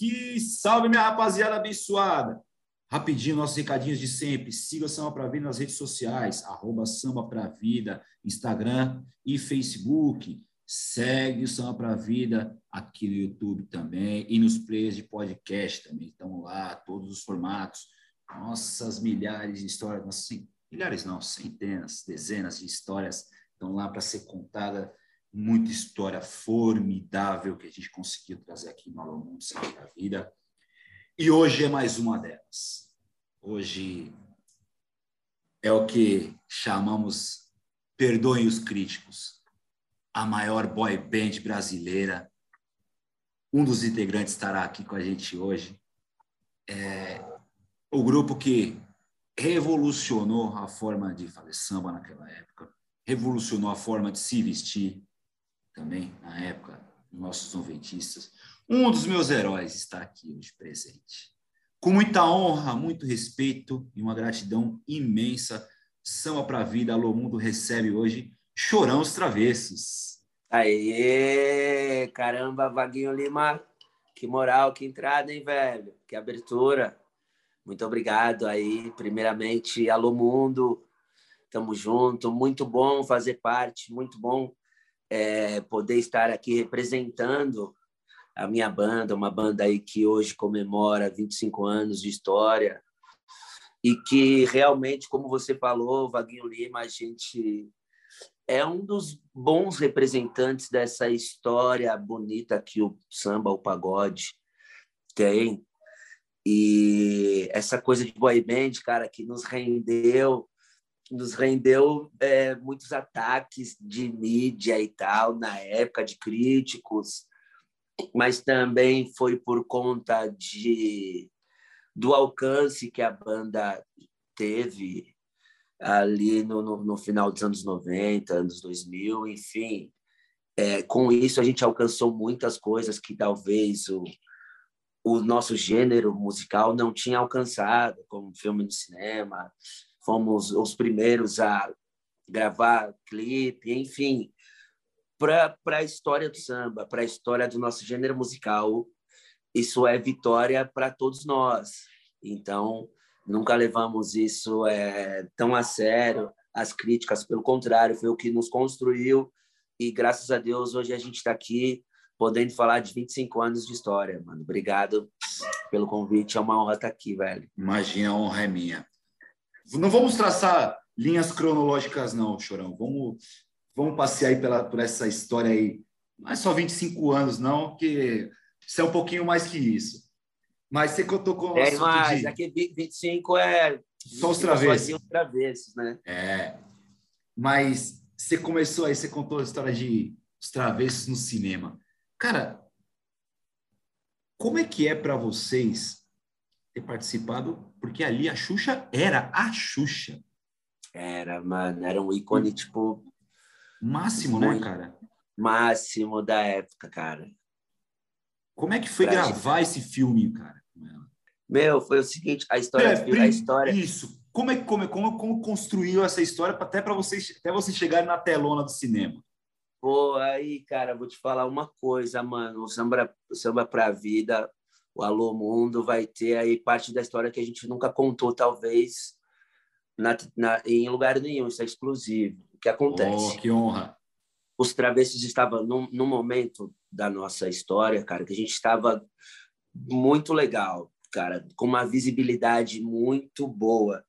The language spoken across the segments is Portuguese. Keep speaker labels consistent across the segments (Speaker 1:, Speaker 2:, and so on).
Speaker 1: aqui. Salve, minha rapaziada abençoada. Rapidinho, nossos recadinhos de sempre. Siga Samba Pra Vida nas redes sociais, arroba Samba Pra Vida, Instagram e Facebook. Segue o Samba Pra Vida aqui no YouTube também e nos players de podcast também. Estão lá, todos os formatos. Nossas milhares de histórias, nossas, milhares não, centenas, dezenas de histórias estão lá para ser contada. Muita história formidável que a gente conseguiu trazer aqui no Alô Mundo Samba Pra Vida. E hoje é mais uma delas. Hoje é o que chamamos, perdoem os críticos, a maior boy band brasileira. Um dos integrantes estará aqui com a gente hoje. É o grupo que revolucionou a forma de fazer samba naquela época, revolucionou a forma de se vestir também na época, nossos noventistas um dos meus heróis está aqui hoje presente. Com muita honra, muito respeito e uma gratidão imensa, Samba para a Vida, Alô Mundo recebe hoje Chorão os Travessos.
Speaker 2: Aê, caramba, Vaguinho Lima, que moral, que entrada, hein, velho? Que abertura. Muito obrigado aí, primeiramente, Alô Mundo, tamo junto, muito bom fazer parte, muito bom é, poder estar aqui representando a minha banda, uma banda aí que hoje comemora 25 anos de história e que realmente, como você falou, Vaguinho Lima, a gente é um dos bons representantes dessa história bonita que o samba, o pagode tem. E essa coisa de boy band, cara, que nos rendeu nos rendeu é, muitos ataques de mídia e tal na época de críticos mas também foi por conta de do alcance que a banda teve ali no, no, no final dos anos 90, anos 2000, enfim. É, com isso, a gente alcançou muitas coisas que talvez o, o nosso gênero musical não tinha alcançado, como filme de cinema. Fomos os primeiros a gravar clipe, enfim para a história do samba, para a história do nosso gênero musical. Isso é vitória para todos nós. Então, nunca levamos isso é, tão a sério, as críticas, pelo contrário, foi o que nos construiu. E graças a Deus, hoje a gente está aqui podendo falar de 25 anos de história, mano. Obrigado pelo convite, é uma honra estar aqui, velho.
Speaker 1: Imagina, a honra é minha. Não vamos traçar linhas cronológicas, não, Chorão. Vamos vamos passear aí pela, por essa história aí. Não é só 25 anos, não, que isso é um pouquinho mais que isso. Mas você contou com.
Speaker 2: É mais, de... aqui 25 é.
Speaker 1: Só os travessos.
Speaker 2: Os travessos, né?
Speaker 1: É. Mas você começou aí, você contou a história de os travessos no cinema. Cara, como é que é para vocês ter participado? Porque ali a Xuxa era a Xuxa.
Speaker 2: Era, mano, era um ícone, tipo,
Speaker 1: Máximo, né, cara?
Speaker 2: Máximo da época, cara.
Speaker 1: Como é que foi pra gravar gente... esse filme, cara?
Speaker 2: Meu, foi o seguinte, a história, é, a história.
Speaker 1: Isso. Como é que como, como, como construiu essa história até para vocês até vocês chegarem na telona do cinema?
Speaker 2: Pô, aí, cara, vou te falar uma coisa, mano. O samba, o samba pra vida, o Alô Mundo vai ter aí parte da história que a gente nunca contou, talvez, na, na, em lugar nenhum. Isso é exclusivo que acontece.
Speaker 1: Oh, que honra!
Speaker 2: Os travessos estavam num, num momento da nossa história, cara, que a gente estava muito legal, cara, com uma visibilidade muito boa.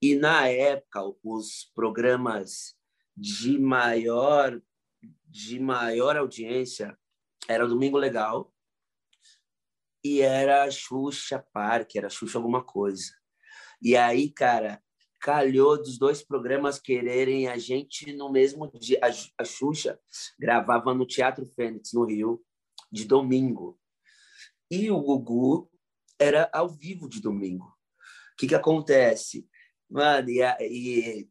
Speaker 2: E na época, os programas de maior de maior audiência era Domingo Legal e era Xuxa Park, era Xuxa alguma coisa. E aí, cara, calhou dos dois programas quererem a gente no mesmo dia. A, Xuxa gravava no Teatro Fênix, no Rio, de domingo. E o Gugu era ao vivo de domingo. O que, que acontece? Mano, e, e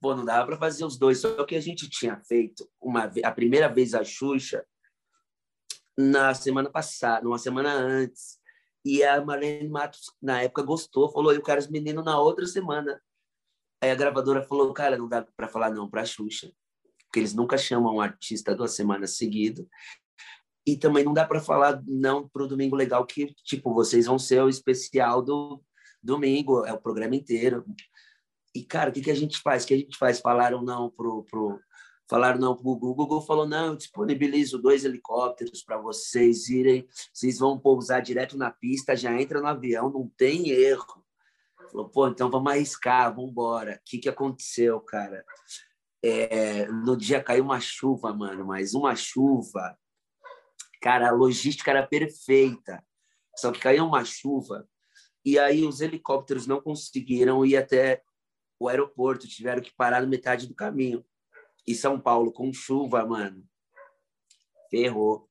Speaker 2: pô, não dava para fazer os dois. Só que a gente tinha feito uma a primeira vez a Xuxa na semana passada, numa semana antes. E a Marlene Matos, na época, gostou, falou: eu quero os meninos na outra semana. Aí a gravadora falou, cara, não dá para falar não para Xuxa, porque eles nunca chamam um artista duas semanas seguidas. E também não dá para falar não pro Domingo Legal que, tipo, vocês vão ser o especial do domingo, é o programa inteiro. E, cara, o que, que a gente faz? O que a gente faz? Falaram não pro, pro, falaram não pro Google. O Google falou, não, eu disponibilizo dois helicópteros para vocês irem, vocês vão pousar direto na pista, já entra no avião, não tem erro. Falou, pô, então vamos arriscar, vamos embora. O que, que aconteceu, cara? É, no dia caiu uma chuva, mano, mas uma chuva. Cara, a logística era perfeita. Só que caiu uma chuva e aí os helicópteros não conseguiram ir até o aeroporto, tiveram que parar no metade do caminho. E São Paulo com chuva, mano, ferrou.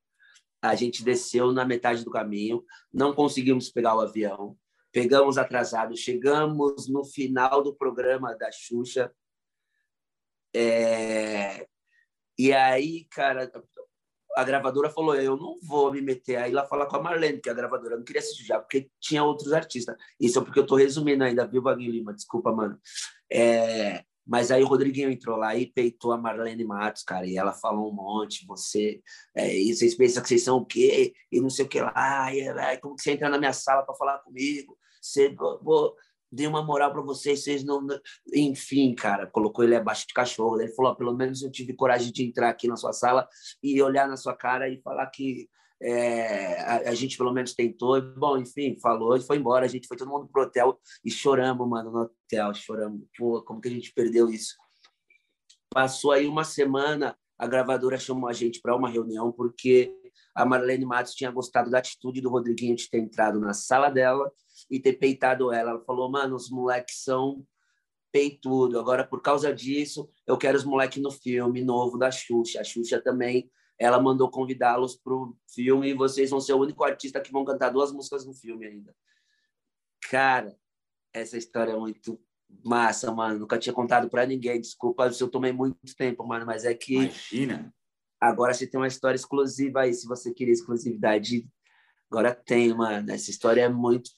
Speaker 2: A gente desceu na metade do caminho, não conseguimos pegar o avião, pegamos atrasado, chegamos no final do programa da Xuxa, é... E aí, cara, a gravadora falou: eu não vou me meter aí lá falar com a Marlene, que a gravadora não queria se sujar, porque tinha outros artistas. Isso é porque eu tô resumindo ainda, viu, Vaguinho Lima? Desculpa, mano. É... Mas aí o Rodriguinho entrou lá e peitou a Marlene Matos, cara, e ela falou um monte, você, é, e vocês pensam que vocês são o quê? E não sei o que lá, e, como que você entra na minha sala para falar comigo? Você, vou, dei uma moral para vocês, vocês não. Enfim, cara, colocou ele abaixo de cachorro. Ele falou: pelo menos eu tive coragem de entrar aqui na sua sala e olhar na sua cara e falar que é, a, a, gente pelo menos tentou. Bom, enfim, falou e foi embora. A gente foi todo mundo pro hotel e choramos, mano, no hotel. Choramos. Pô, como que a gente perdeu isso? Passou aí uma semana, a gravadora chamou a gente para uma reunião porque a Marlene Matos tinha gostado da atitude do Rodriguinho de ter entrado na sala dela e ter peitado ela. Ela falou, mano, os moleques são peitudo. Agora, por causa disso, eu quero os moleques no filme novo da Xuxa. A Xuxa também, ela mandou convidá-los para o filme e vocês vão ser o único artista que vão cantar duas músicas no filme ainda. Cara, essa história é muito massa, mano. Nunca tinha contado para ninguém. Desculpa se eu tomei muito tempo, mano, mas é que...
Speaker 1: Imagina!
Speaker 2: Agora você tem uma história exclusiva aí, se você queria exclusividade. Agora tem, mano. Essa história é muito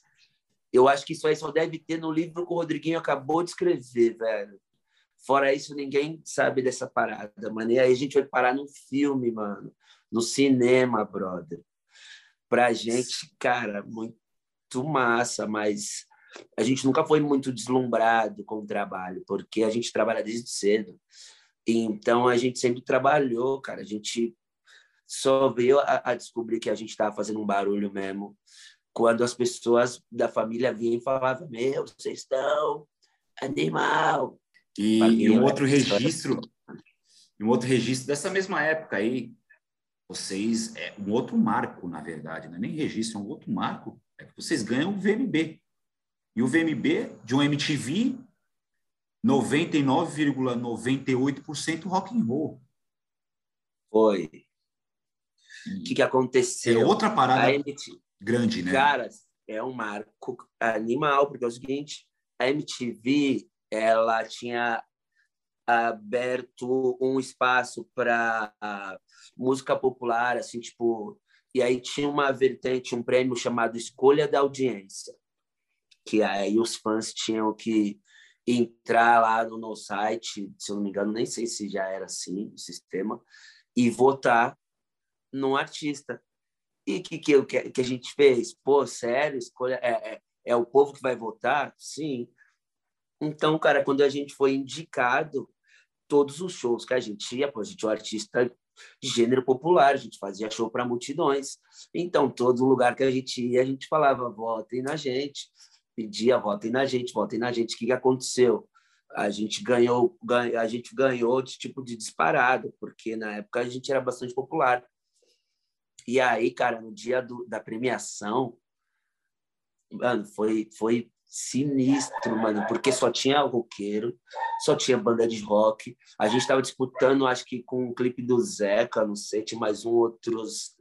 Speaker 2: eu acho que isso aí só deve ter no livro que o Rodriguinho acabou de escrever, velho. Fora isso, ninguém sabe dessa parada, mano. E aí a gente vai parar no filme, mano. No cinema, brother. Pra gente, cara, muito massa, mas a gente nunca foi muito deslumbrado com o trabalho, porque a gente trabalha desde cedo. Então a gente sempre trabalhou, cara. A gente só veio a, a descobrir que a gente estava fazendo um barulho mesmo quando as pessoas da família vinham e falavam: Meu, vocês estão animal.
Speaker 1: E, e um outro registro, um outro registro dessa mesma época aí, vocês, é um outro marco, na verdade, não é nem registro, é um outro marco, é que vocês ganham o VMB. E o VMB de um MTV 99,98% rock and roll.
Speaker 2: Foi. O que, que aconteceu?
Speaker 1: É outra parada. MTV, grande, né?
Speaker 2: Cara, é um marco animal, porque é o seguinte, a MTV, ela tinha aberto um espaço para música popular, assim, tipo, e aí tinha uma vertente, um prêmio chamado Escolha da Audiência, que aí os fãs tinham que entrar lá no, no site, se eu não me engano, nem sei se já era assim o sistema, e votar num artista. E que, que, que a gente fez? Pô, sério? Escolha, é, é, é o povo que vai votar? Sim. Então, cara, quando a gente foi indicado, todos os shows que a gente ia, pô, a gente é um artista de gênero popular, a gente fazia show para multidões. Então, todo lugar que a gente ia, a gente falava, votem na gente. Pedia, votem na gente, votem na gente. O que, que aconteceu? A gente ganhou, a gente ganhou de tipo de disparado, porque na época a gente era bastante popular. E aí, cara, no dia do, da premiação, mano, foi, foi sinistro, mano, porque só tinha roqueiro, só tinha banda de rock. A gente estava disputando, acho que com um clipe do Zeca, não sei, tinha mais um outros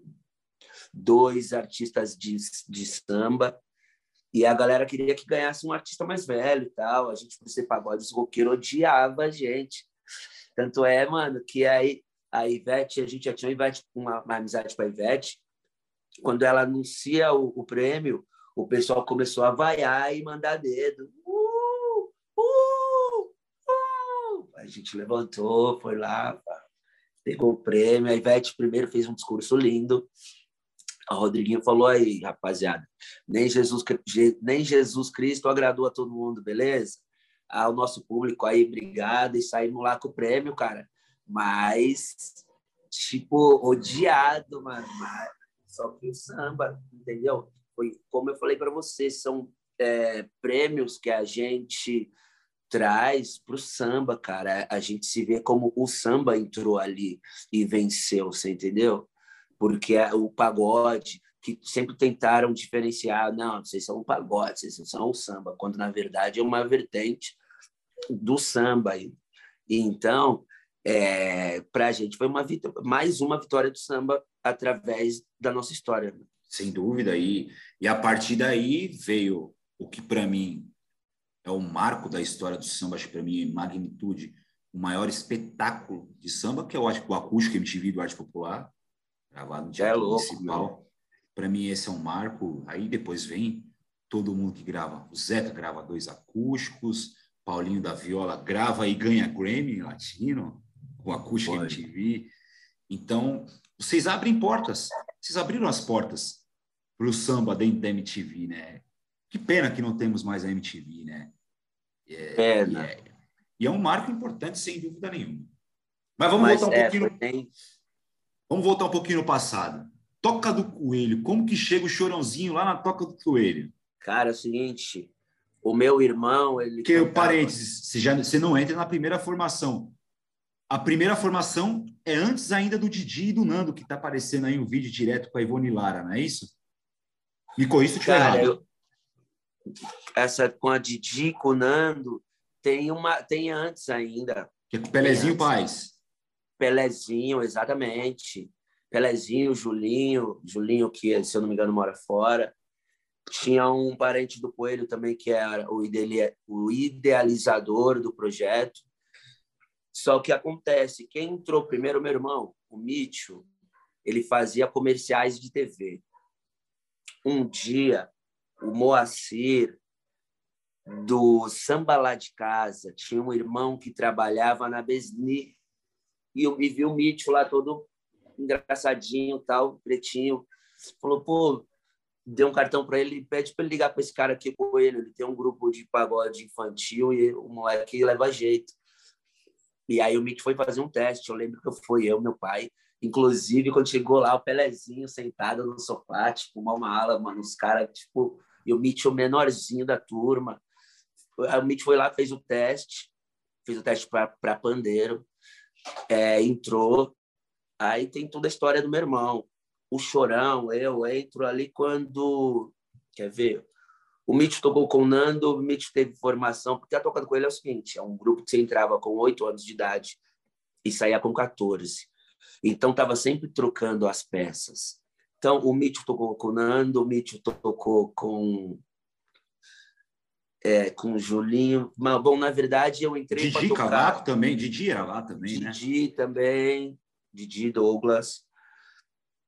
Speaker 2: dois artistas de, de samba. E a galera queria que ganhasse um artista mais velho e tal. A gente, por ser pagode, os roqueiros odiava a gente. Tanto é, mano, que aí a Ivete, a gente já tinha uma, uma amizade com a Ivete. Quando ela anuncia o, o, prêmio, o pessoal começou a vaiar e mandar dedo. Uh, uh, uh. A gente levantou, foi lá, pegou o prêmio. A Ivete primeiro fez um discurso lindo. A Rodriguinho falou aí, rapaziada, nem Jesus, nem Jesus Cristo agradou a todo mundo, beleza? Ao nosso público aí, obrigado, e saímos lá com o prêmio, cara. Mas, tipo, odiado, mano. Só que o samba, entendeu? Como eu falei para você, são é, prêmios que a gente traz para o samba, cara. A gente se vê como o samba entrou ali e venceu, você entendeu? Porque é o pagode, que sempre tentaram diferenciar, não, vocês são um pagode, vocês são o samba, quando na verdade é uma vertente do samba. E, então, é, para a gente foi uma mais uma vitória do samba através da nossa história.
Speaker 1: Sem dúvida, e, e a partir daí veio o que para mim é o marco da história do samba, acho que para mim, magnitude, o maior espetáculo de samba, que é o, o acústico MTV do Arte Popular, gravado no Teatro é Municipal. Para mim, esse é um marco. Aí depois vem todo mundo que grava. O Zeca grava dois acústicos, Paulinho da Viola grava e ganha Grammy latino, com acústico Pode. MTV. Então, vocês abrem portas. Vocês abriram as portas para o samba dentro da MTV, né? Que pena que não temos mais a MTV, né?
Speaker 2: É, pena.
Speaker 1: E é, e é um marco importante, sem dúvida nenhuma. Mas vamos Mas voltar um é, pouquinho. Bem... Vamos voltar um pouquinho no passado. Toca do Coelho. Como que chega o chorãozinho lá na Toca do Coelho?
Speaker 2: Cara, é o seguinte. O meu irmão, ele.
Speaker 1: Que cantava... parênteses, você, já, você não entra na primeira formação. A primeira formação é antes ainda do Didi e do Nando, que está aparecendo aí um vídeo direto com a Ivone Lara, não é isso? Me corrija se
Speaker 2: Cara, errado. Eu, essa com a Didi, com o Nando, tem uma tem antes ainda.
Speaker 1: Que é com Pelezinho Paz.
Speaker 2: Pelezinho, exatamente. Pelezinho, Julinho, Julinho que se eu não me engano mora fora. Tinha um parente do Coelho também que era o, o idealizador do projeto. Só que acontece, quem entrou primeiro, meu irmão, o Mitchell, ele fazia comerciais de TV. Um dia, o Moacir, do Samba Lá de Casa, tinha um irmão que trabalhava na Besni, e eu vi o Mitchell lá todo engraçadinho, tal, pretinho. Falou, pô, deu um cartão para ele, pede para ele ligar para esse cara aqui com ele. Ele tem um grupo de pagode infantil e o moleque leva jeito. E aí o Mitch foi fazer um teste. Eu lembro que foi eu, meu pai. Inclusive, quando chegou lá, o Pelezinho sentado no sofá, tipo, uma mala, mano, os caras, tipo, e o Mitch o menorzinho da turma. O Mitch foi lá, fez o teste, fez o teste para pandeiro, é, entrou. Aí tem toda a história do meu irmão. O Chorão, eu entro ali quando. Quer ver? O Mitch tocou com o Nando, o Mitch teve formação, porque a Toca do Coelho é o seguinte: é um grupo que você entrava com oito anos de idade e saía com 14. Então, estava sempre trocando as peças. Então, o Mitch tocou com o Nando, o Mitch tocou com é, com o Julinho. Mas, bom, na verdade, eu entrei
Speaker 1: Didi tocar... Cavaco também, Didi era lá também,
Speaker 2: Didi
Speaker 1: né?
Speaker 2: Didi também, Didi Douglas.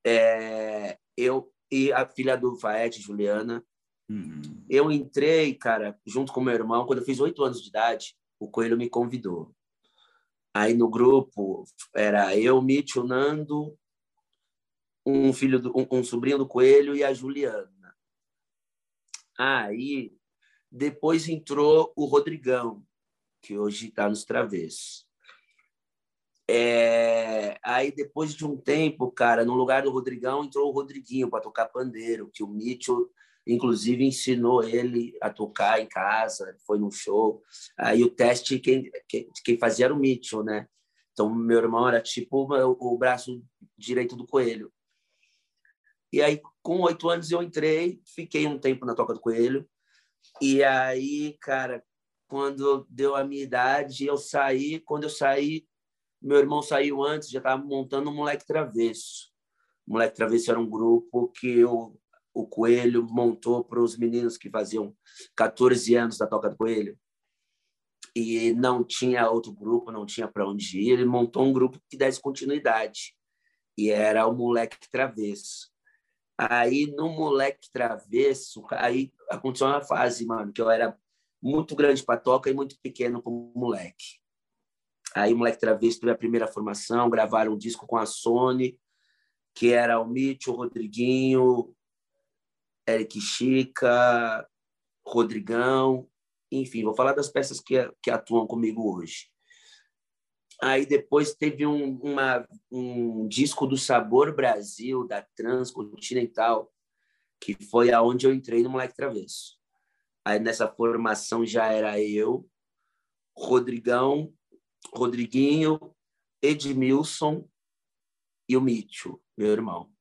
Speaker 2: É, eu e a filha do Faete, Juliana. Uhum. Eu entrei, cara, junto com meu irmão, quando eu fiz oito anos de idade, o Coelho me convidou. Aí no grupo era eu, Mitch, o Nando, um filho, do, um, um sobrinho do Coelho e a Juliana. Aí depois entrou o Rodrigão, que hoje está nos Travessos. É... Aí, depois de um tempo, cara, no lugar do Rodrigão, entrou o Rodriguinho para tocar pandeiro, que o Mitchell, inclusive, ensinou ele a tocar em casa, foi num show. Aí, o teste, quem, quem, quem fazia era o Mitchell, né? Então, meu irmão era tipo o, o braço direito do Coelho. E aí, com oito anos, eu entrei, fiquei um tempo na Toca do Coelho, e aí, cara, quando deu a minha idade, eu saí. Quando eu saí, meu irmão saiu antes, já estava montando um Moleque Travesso. O Moleque Travesso era um grupo que o, o Coelho montou para os meninos que faziam 14 anos da Toca do Coelho. E não tinha outro grupo, não tinha para onde ir. Ele montou um grupo que desse continuidade. E era o Moleque Travesso. Aí, no moleque travesso, aí aconteceu uma fase, mano, que eu era muito grande para toca e muito pequeno para moleque. Aí o Moleque Travesso teve a primeira formação, gravaram um disco com a Sony, que era o Mitch, o Rodriguinho, Eric Chica, Rodrigão, enfim, vou falar das peças que, que atuam comigo hoje. Aí depois teve um, uma, um disco do Sabor Brasil, da Transcontinental, que foi aonde eu entrei no Moleque Travesso. Aí nessa formação já era eu, Rodrigão, Rodriguinho, Edmilson e o Mitchell, meu irmão.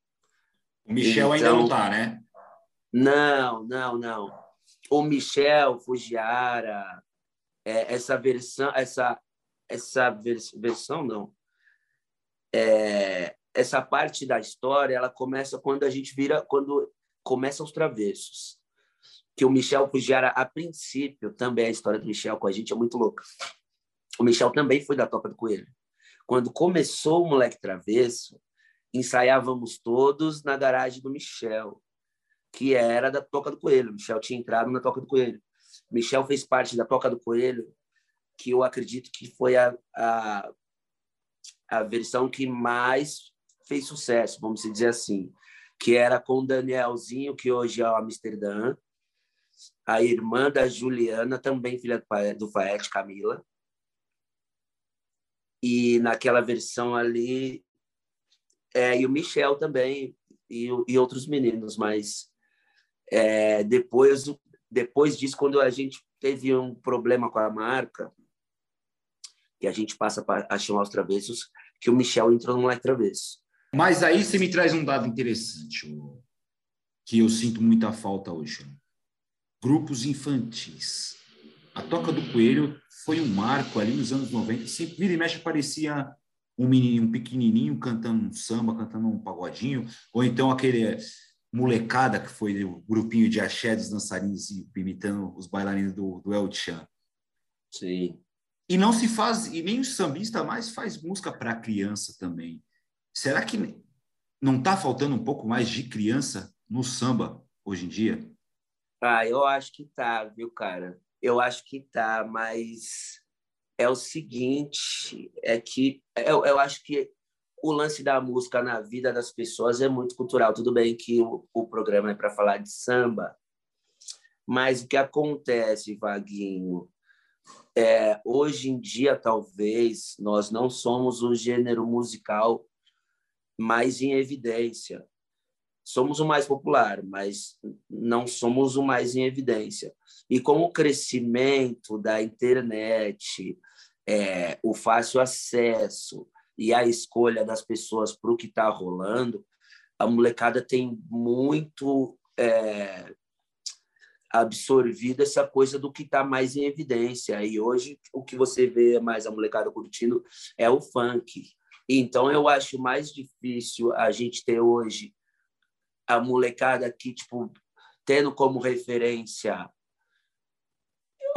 Speaker 1: O Michel então, ainda não tá, né?
Speaker 2: Não, não, não. O Michel Fugiara, é, essa versão, essa essa vers versão não. É, essa parte da história, ela começa quando a gente vira quando começa os travessos. Que o Michel Fugiara, a princípio, também a história do Michel com a gente é muito louca. O Michel também foi da Toca do Coelho. Quando começou o Moleque Travesso, ensaiávamos todos na garagem do Michel, que era da Toca do Coelho. Michel tinha entrado na Toca do Coelho. Michel fez parte da Toca do Coelho, que eu acredito que foi a, a, a versão que mais fez sucesso, vamos dizer assim, que era com Danielzinho, que hoje é o Amsterdã, a irmã da Juliana, também filha do Faete, Camila, e naquela versão ali é, e o Michel também e, e outros meninos mas é, depois depois disso quando a gente teve um problema com a marca que a gente passa a chamar os travessos que o Michel entrou no Moleque Travesso
Speaker 1: mas aí você me traz um dado interessante que eu sinto muita falta hoje grupos infantis a Toca do Coelho foi um marco ali nos anos 90. Sempre vira e mexe aparecia um menino, um pequenininho cantando um samba, cantando um pagodinho, ou então aquele molecada que foi o grupinho de axé dos dançarinos imitando os bailarinos do, do El Chan.
Speaker 2: Sim.
Speaker 1: E não se faz, e nem o sambista mais faz música para criança também. Será que não está faltando um pouco mais de criança no samba hoje em dia?
Speaker 2: Ah, eu acho que tá, viu, cara? Eu acho que tá, mas é o seguinte, é que eu, eu acho que o lance da música na vida das pessoas é muito cultural. Tudo bem que o, o programa é para falar de samba, mas o que acontece, Vaguinho, é, hoje em dia, talvez, nós não somos o gênero musical mais em evidência somos o mais popular, mas não somos o mais em evidência. E com o crescimento da internet, é, o fácil acesso e a escolha das pessoas para o que está rolando, a molecada tem muito é, absorvido essa coisa do que está mais em evidência. E hoje o que você vê mais a molecada curtindo é o funk. Então eu acho mais difícil a gente ter hoje a molecada aqui, tipo, tendo como referência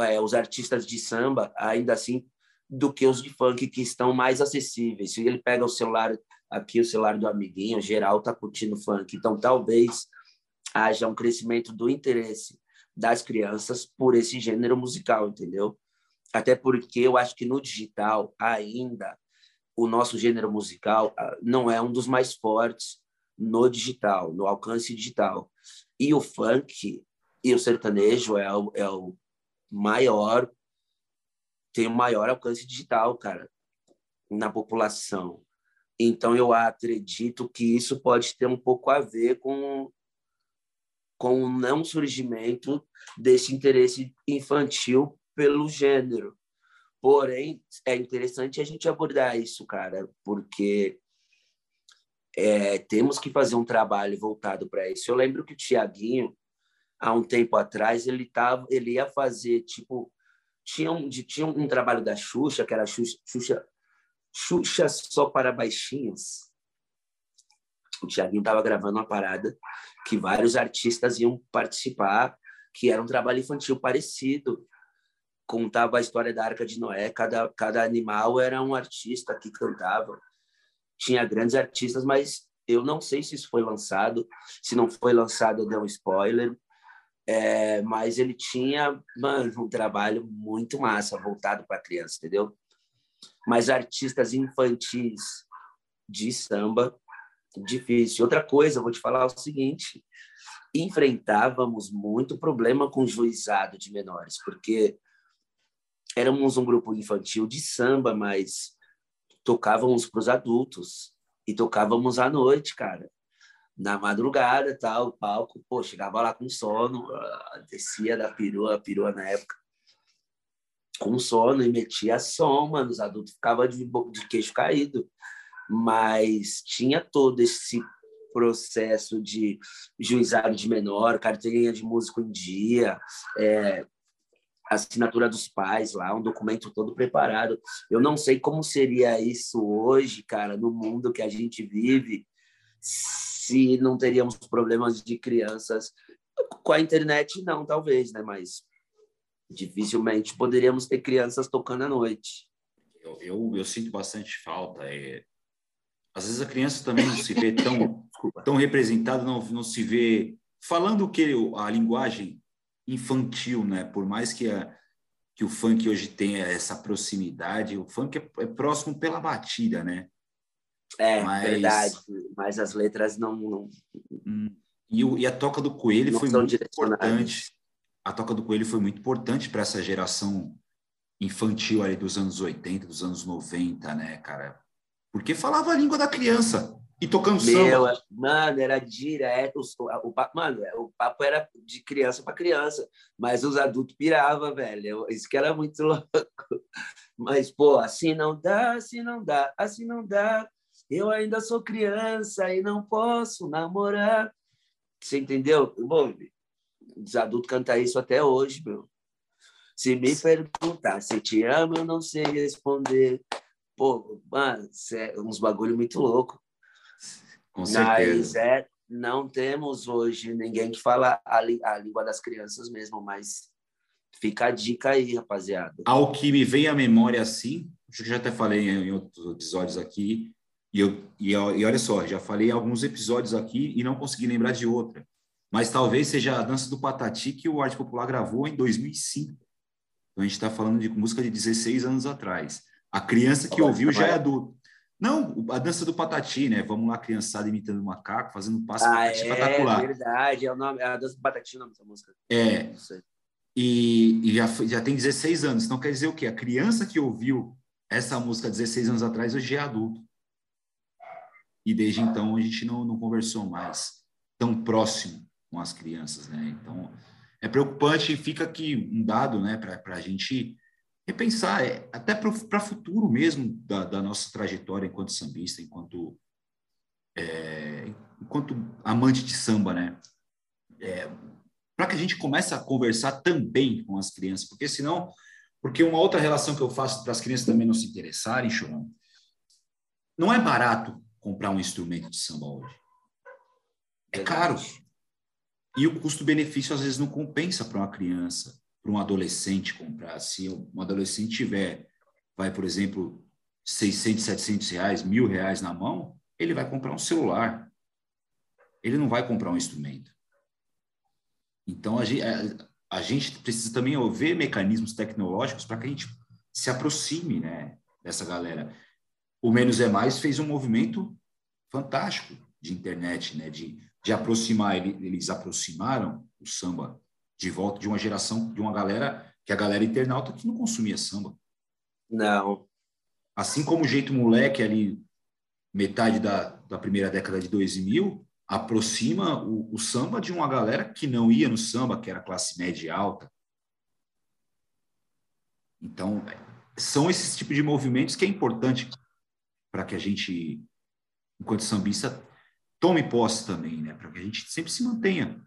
Speaker 2: é, os artistas de samba, ainda assim, do que os de funk que estão mais acessíveis. Se ele pega o celular aqui, o celular do amiguinho, geral tá curtindo funk. Então, talvez haja um crescimento do interesse das crianças por esse gênero musical, entendeu? Até porque eu acho que no digital ainda o nosso gênero musical ah, não é um dos mais fortes no digital, no alcance digital. E o funk e o sertanejo é o, é o maior, tem o maior alcance digital, cara, na população. Então, eu acredito que isso pode ter um pouco a ver com, com o não surgimento desse interesse infantil pelo gênero. Porém, é interessante a gente abordar isso, cara, porque é, temos que fazer um trabalho voltado para isso. Eu lembro que o Tiaguinho, há um tempo atrás, ele, tava, ele ia fazer, tipo, tinha um, tinha um trabalho da Xuxa, que era Xuxa, Xuxa, Xuxa só para baixinhos. O Tiaguinho estava gravando uma parada que vários artistas iam participar, que era um trabalho infantil parecido. Contava a história da Arca de Noé, cada, cada animal era um artista que cantava tinha grandes artistas, mas eu não sei se isso foi lançado. Se não foi lançado, eu dei um spoiler. É, mas ele tinha, mano, um trabalho muito massa, voltado para criança, entendeu? Mas artistas infantis de samba, difícil. Outra coisa, vou te falar o seguinte: enfrentávamos muito problema com juizado de menores, porque éramos um grupo infantil de samba, mas tocávamos para os adultos e tocávamos à noite, cara. Na madrugada, tal, o palco, pô, chegava lá com sono, ah, descia da perua, perua na época, com sono e metia som, mano, os adultos ficavam de, de queixo caído. Mas tinha todo esse processo de juizado de menor, carteirinha de músico em dia, é, assinatura dos pais lá, um documento todo preparado. Eu não sei como seria isso hoje, cara, no mundo que a gente vive, se não teríamos problemas de crianças. Com a internet, não, talvez, né? Mas dificilmente poderíamos ter crianças tocando à noite.
Speaker 1: Eu, eu, eu sinto bastante falta. É... Às vezes a criança também não se vê tão, tão representada, não, não se vê falando que a linguagem infantil, né? Por mais que, a, que o funk hoje tenha essa proximidade, o funk é, é próximo pela batida, né?
Speaker 2: É, mas... verdade. Mas as letras não... não...
Speaker 1: Hum, e, o, e a Toca do Coelho não foi muito importante. A Toca do Coelho foi muito importante para essa geração infantil ali dos anos 80, dos anos 90, né, cara? Porque falava a língua da criança. E tocando Meu, samba.
Speaker 2: Mano, era direto. O, o, mano, o papo era de criança para criança, mas os adultos piravam, velho. Isso que era muito louco. Mas, pô, assim não dá, assim não dá, assim não dá. Eu ainda sou criança e não posso namorar. Você entendeu? Bom, os adultos cantam isso até hoje, meu. Se me perguntar se te amo, eu não sei responder. Pô, mano, é uns bagulho muito louco.
Speaker 1: Com certeza.
Speaker 2: Mas é, não temos hoje ninguém que fala a, a língua das crianças mesmo, mas fica a dica aí, rapaziada.
Speaker 1: Ao que me vem à memória assim, acho que já até falei em outros episódios aqui, e, eu, e, e olha só, já falei alguns episódios aqui e não consegui lembrar de outra. Mas talvez seja a dança do Patati que o Arte Popular gravou em 2005. Então a gente está falando de música de 16 anos atrás. A criança que ouviu já é adulto. Não, a dança do Patati, né? Vamos lá, criançada imitando macaco, fazendo um passo
Speaker 2: ah, é, espetacular. É verdade, é, o nome, é a dança do Patati o nome dessa música.
Speaker 1: É. E, e, já, já tem 16 anos. Então quer dizer o quê? A criança que ouviu essa música 16 anos atrás hoje é adulto. E desde então a gente não, não conversou mais tão próximo com as crianças, né? Então é preocupante e fica aqui um dado, né, para a gente repensar, é, até para o futuro mesmo da, da, nossa trajetória enquanto sambista, enquanto, é, enquanto amante de samba, né? É, para que a gente comece a conversar também com as crianças, porque senão, porque uma outra relação que eu faço para as crianças também não se interessarem, Chorão, não é barato comprar um instrumento de samba hoje. É caro. E o custo-benefício às vezes não compensa para uma criança para um adolescente comprar. Se um adolescente tiver, vai, por exemplo, 600, 700 reais, mil reais na mão, ele vai comprar um celular. Ele não vai comprar um instrumento. Então, a gente, a, gente precisa também ver mecanismos tecnológicos para que a gente se aproxime né, dessa galera. O Menos é Mais fez um movimento fantástico de internet, né, de, de aproximar. Eles aproximaram o samba de volta de uma geração, de uma galera, que é a galera internauta que não consumia samba.
Speaker 2: Não.
Speaker 1: Assim como o jeito moleque ali, metade da, da primeira década de 2000, aproxima o, o samba de uma galera que não ia no samba, que era classe média alta. Então, são esses tipos de movimentos que é importante para que a gente, enquanto sambista, tome posse também, né? Para que a gente sempre se mantenha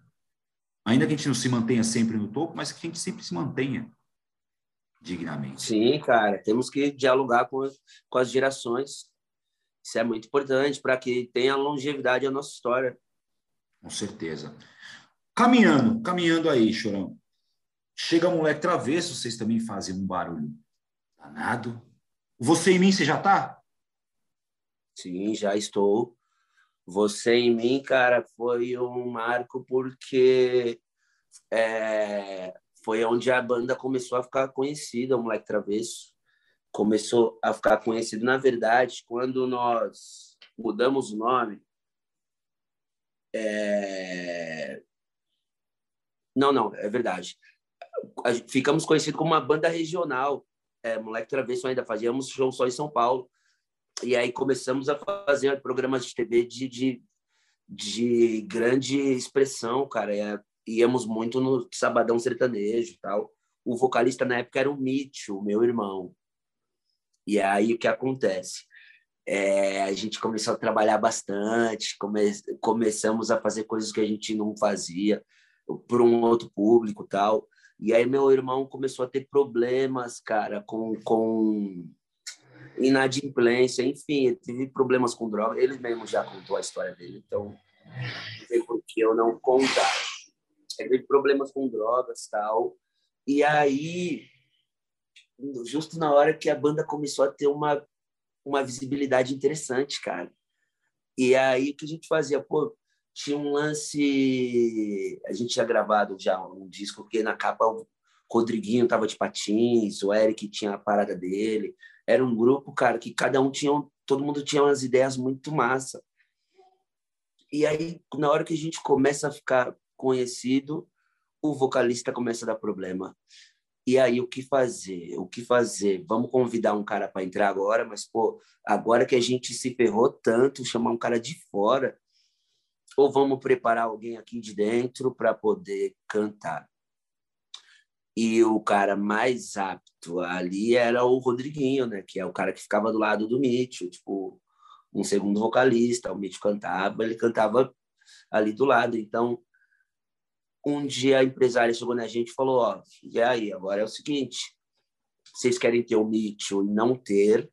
Speaker 1: Ainda que a gente não se mantenha sempre no topo, mas que a gente sempre se mantenha dignamente.
Speaker 2: Sim, cara, temos que dialogar com, com as gerações. Isso é muito importante para que tenha longevidade a nossa história.
Speaker 1: Com certeza. Caminhando, caminhando aí, Chorão. Chega moleque travesso, vocês também fazem um barulho danado. Você em mim, você já tá?
Speaker 2: Sim, já estou. Você em mim, cara, foi um marco porque é, foi onde a banda começou a ficar conhecida, o Moleque Travesso. começou a ficar conhecido. Na verdade, quando nós mudamos o nome, é... não, não, é verdade. Ficamos conhecidos como uma banda regional. É, Moleque Travesso ainda fazíamos show só em São Paulo. E aí começamos a fazer programas de TV de, de, de grande expressão, cara. Íamos muito no Sabadão Sertanejo tal. O vocalista na época era o Mitch, o meu irmão. E aí o que acontece? É, a gente começou a trabalhar bastante, come, começamos a fazer coisas que a gente não fazia para um outro público tal. E aí meu irmão começou a ter problemas, cara, com, com inadimplência, enfim, teve problemas com droga. Ele mesmo já contou a história dele, então não tem por que eu não contar. Ele teve problemas com drogas tal. E aí, justo na hora que a banda começou a ter uma, uma visibilidade interessante, cara. E aí, o que a gente fazia? Pô, tinha um lance... A gente tinha gravado já um disco que na capa o Rodriguinho tava de patins, o Eric tinha a parada dele. Era um grupo, cara, que cada um tinha... Todo mundo tinha umas ideias muito massa. E aí, na hora que a gente começa a ficar conhecido, o vocalista começa a dar problema. E aí, o que fazer? O que fazer? Vamos convidar um cara para entrar agora, mas, pô, agora que a gente se ferrou tanto, chamar um cara de fora, ou vamos preparar alguém aqui de dentro para poder cantar? E o cara mais apto ali era o Rodriguinho, né? Que é o cara que ficava do lado do Mitchell, tipo, um segundo vocalista. O Mitchell cantava, ele cantava ali do lado. Então, um dia a empresária chegou na gente e falou: Ó, e aí, agora é o seguinte, vocês querem ter o Mitchell e não ter,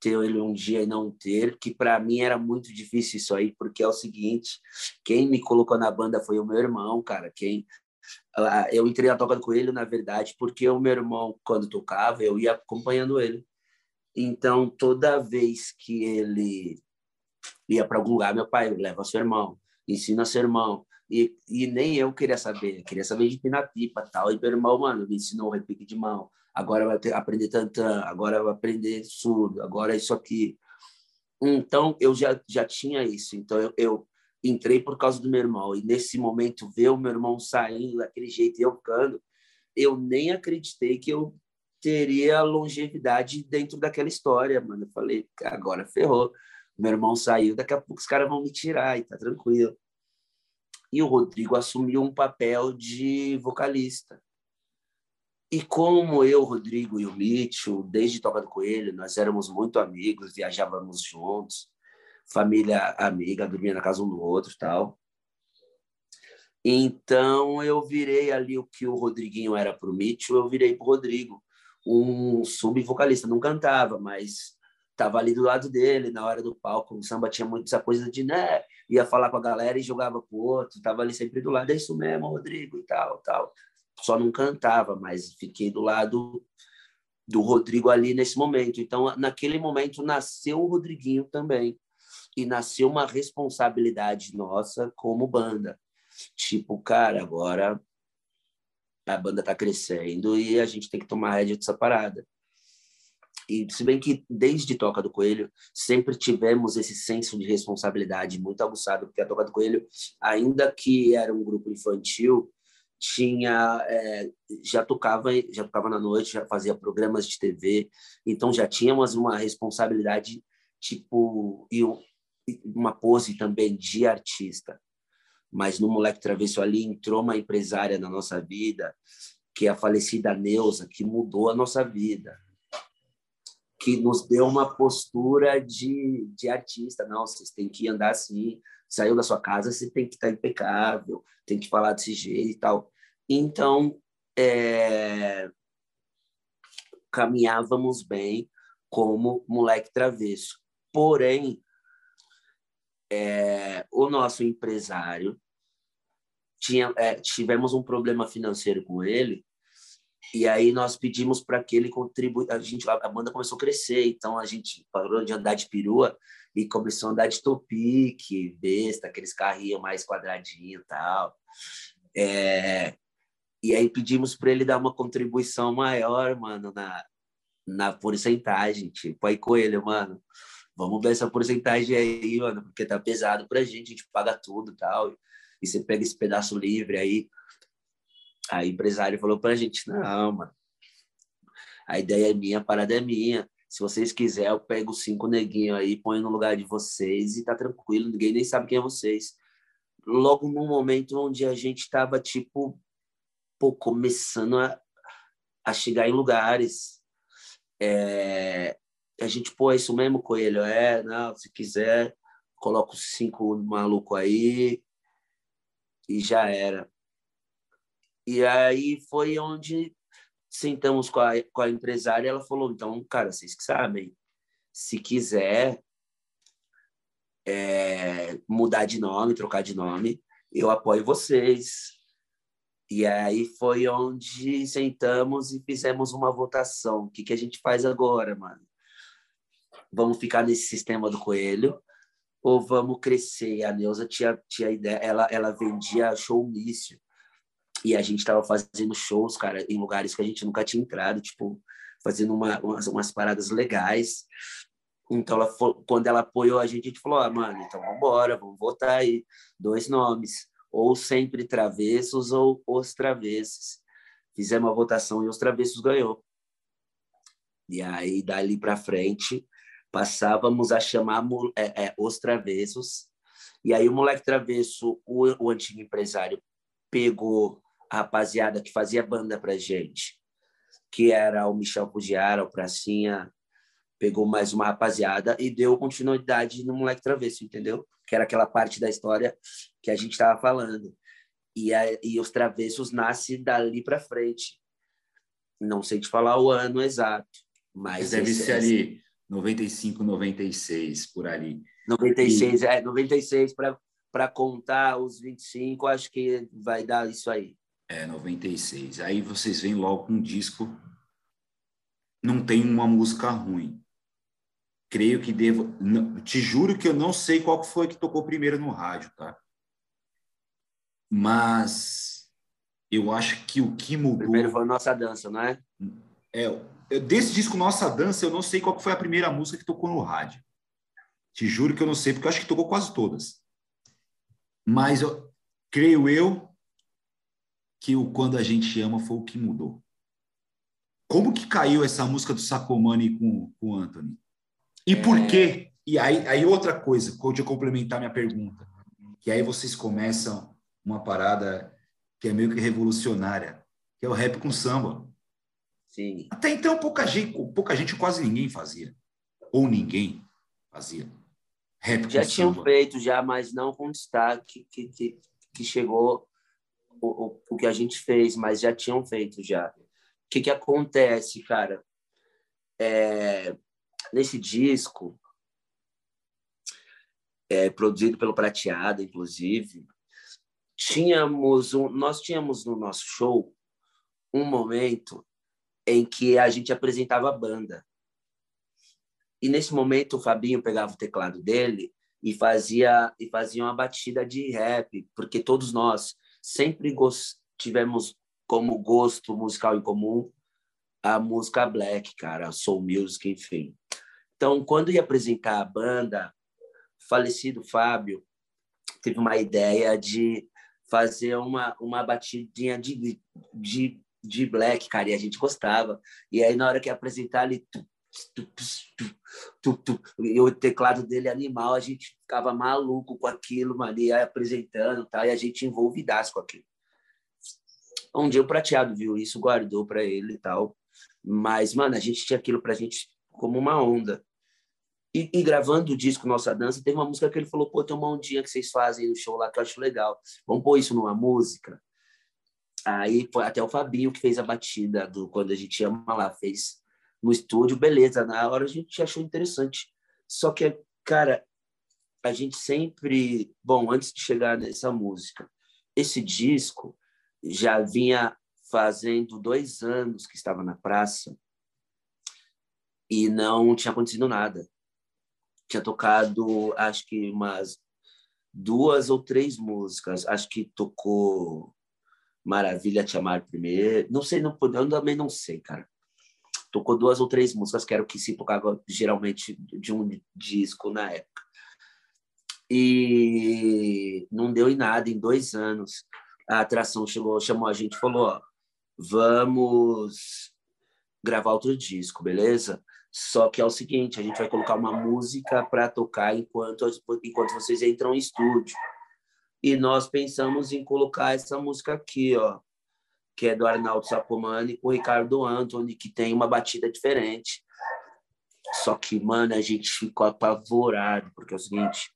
Speaker 2: ter ele um dia e não ter, que para mim era muito difícil isso aí, porque é o seguinte: quem me colocou na banda foi o meu irmão, cara. Quem eu entrei na Toca do Coelho, na verdade, porque o meu irmão, quando tocava, eu ia acompanhando ele. Então, toda vez que ele ia para algum lugar, meu pai leva seu irmão, ensina seu irmão, e, e nem eu queria saber, eu queria saber de pinar pipa tal. E meu irmão, mano, me ensinou repique de mão. Agora vai aprender tantã, agora vai aprender surdo, agora isso aqui. Então, eu já, já tinha isso. Então, eu, eu entrei por causa do meu irmão. E nesse momento, ver o meu irmão saindo daquele jeito e eu ficando, eu nem acreditei que eu teria longevidade dentro daquela história, mano. Eu falei, agora ferrou. Meu irmão saiu, daqui a pouco os caras vão me tirar e tá tranquilo e o Rodrigo assumiu um papel de vocalista. E como eu, Rodrigo e o Mitchell, desde Toca do Coelho, nós éramos muito amigos, viajávamos juntos, família amiga, dormia na casa um do outro tal. Então eu virei ali o que o Rodriguinho era para o Mitchell, eu virei para o Rodrigo, um sub-vocalista. Não cantava, mas estava ali do lado dele na hora do palco. O samba tinha muito essa coisa de, né, ia falar com a galera e jogava pro outro, estava ali sempre do lado, é isso mesmo, Rodrigo e tal, tal. Só não cantava, mas fiquei do lado do Rodrigo ali nesse momento. Então, naquele momento nasceu o Rodriguinho também e nasceu uma responsabilidade nossa como banda. Tipo, cara, agora a banda está crescendo e a gente tem que tomar rédea dessa parada. E se bem que desde Toca do Coelho sempre tivemos esse senso de responsabilidade muito aguçado, porque a Toca do Coelho, ainda que era um grupo infantil, tinha é, já tocava já tocava na noite, já fazia programas de TV, então já tínhamos uma responsabilidade tipo e uma pose também de artista. Mas no Moleque Travesso ali entrou uma empresária na nossa vida, que é a falecida Neuza, que mudou a nossa vida que nos deu uma postura de, de artista. Não, vocês têm que andar assim, saiu da sua casa, você tem que estar impecável, tem que falar desse jeito e tal. Então, é, caminhávamos bem como moleque travesso. Porém, é, o nosso empresário tinha, é, tivemos um problema financeiro com ele e aí nós pedimos para que ele contribua. A gente, a banda começou a crescer, então a gente parou de andar de perua e começou a andar de topique, besta, aqueles carrinhos mais quadradinhos e tal. É, e aí pedimos para ele dar uma contribuição maior, mano, na, na porcentagem, tipo, aí Coelho, mano, vamos ver essa porcentagem aí, mano, porque tá pesado pra gente, a gente paga tudo e tal, e você pega esse pedaço livre aí. Aí o empresário falou pra gente, não, mano, a ideia é minha, a parada é minha, se vocês quiserem, eu pego cinco neguinhos aí, ponho no lugar de vocês e tá tranquilo, ninguém nem sabe quem é vocês. Logo no momento onde a gente tava, tipo, pô, começando a, a chegar em lugares, é, a gente, pô, é isso mesmo, Coelho? É, não, se quiser, coloco cinco maluco aí e já era. E aí foi onde sentamos com a, com a empresária ela falou, então, cara, vocês que sabem, se quiser é, mudar de nome, trocar de nome, eu apoio vocês. E aí foi onde sentamos e fizemos uma votação. O que, que a gente faz agora, mano? Vamos ficar nesse sistema do coelho ou vamos crescer? A Neuza tinha, tinha ideia, ela, ela vendia showmício. E a gente estava fazendo shows, cara, em lugares que a gente nunca tinha entrado, tipo, fazendo uma, umas, umas paradas legais. Então, ela, quando ela apoiou a gente, a gente falou: ah, mano, então vamos embora, vamos votar aí. Dois nomes ou sempre travessos ou os travessos. Fizemos a votação e os travessos ganhou. E aí, dali para frente, passávamos a chamar é, é, os travessos. E aí, o moleque travesso, o, o antigo empresário, pegou a rapaziada que fazia banda para gente, que era o Michel Pugiara, o Pracinha, pegou mais uma rapaziada e deu continuidade no moleque travesso, entendeu? Que era aquela parte da história que a gente estava falando. E, a, e os travessos nascem dali para frente. Não sei te falar o ano exato, mas.
Speaker 1: Deve ser ali 95, 96, por ali.
Speaker 2: 96, e... é, 96 para contar os 25, acho que vai dar isso aí.
Speaker 1: É, 96. Aí vocês vêm logo com um disco. Não tem uma música ruim creio que devo. Não, te juro que eu não sei qual foi que tocou primeiro no rádio, tá? Mas eu acho que o que mudou.
Speaker 2: Primeiro foi Nossa Dança, não é?
Speaker 1: É, desse disco Nossa Dança, eu não sei qual foi a primeira música que tocou no rádio. Te juro que eu não sei, porque eu acho que tocou quase todas. Mas eu, creio eu que o Quando a Gente Ama foi o que mudou. Como que caiu essa música do Sacomani com, o Anthony? E por é... quê? E aí, aí outra coisa, deixa eu complementar minha pergunta, que aí vocês começam uma parada que é meio que revolucionária, que é o rap com samba.
Speaker 2: Sim.
Speaker 1: Até então pouca gente, pouca gente, quase ninguém fazia, ou ninguém fazia. Rap
Speaker 2: já tinham
Speaker 1: samba.
Speaker 2: feito já, mas não com destaque que, que, que chegou o, o, o que a gente fez, mas já tinham feito já. O que que acontece, cara? É, nesse disco, é, produzido pelo Prateado, inclusive, tínhamos um, nós tínhamos no nosso show um momento em que a gente apresentava a banda. E nesse momento o Fabinho pegava o teclado dele e fazia e fazia uma batida de rap, porque todos nós sempre tivemos como gosto musical em comum a música black, cara, soul music, enfim. Então, quando ia apresentar a banda, o falecido Fábio teve uma ideia de fazer uma, uma batidinha de, de, de black, cara, e a gente gostava. E aí, na hora que apresentar, ele... E o teclado dele animal, a gente ficava maluco com aquilo, mano, ia apresentando, tá? e a gente envolvidasse com aquilo. Um dia o Prateado viu isso, guardou para ele e tal. Mas, mano, a gente tinha aquilo pra gente como uma onda. E, e, gravando o disco Nossa Dança, teve uma música que ele falou: pô, tem uma ondinha que vocês fazem no show lá que eu acho legal. Vamos pôr isso numa música? Aí foi até o Fabinho que fez a batida do Quando a gente ama lá, fez no estúdio, beleza. Na hora a gente achou interessante. Só que, cara, a gente sempre. Bom, antes de chegar nessa música, esse disco já vinha fazendo dois anos que estava na praça e não tinha acontecido nada. Tinha tocado, acho que umas duas ou três músicas. Acho que tocou Maravilha Te Amar primeiro. Não sei, não, eu também não sei, cara. tocou duas ou três músicas, que era o que se tocava geralmente de um disco na época. E não deu em nada, em dois anos. A atração chegou, chamou a gente e falou: ó, vamos gravar outro disco, beleza? Só que é o seguinte, a gente vai colocar uma música para tocar enquanto, enquanto vocês entram em estúdio. E nós pensamos em colocar essa música aqui, ó, que é do Arnaldo Sacomani com o Ricardo Anthony, que tem uma batida diferente. Só que, mano, a gente ficou apavorado, porque é o seguinte,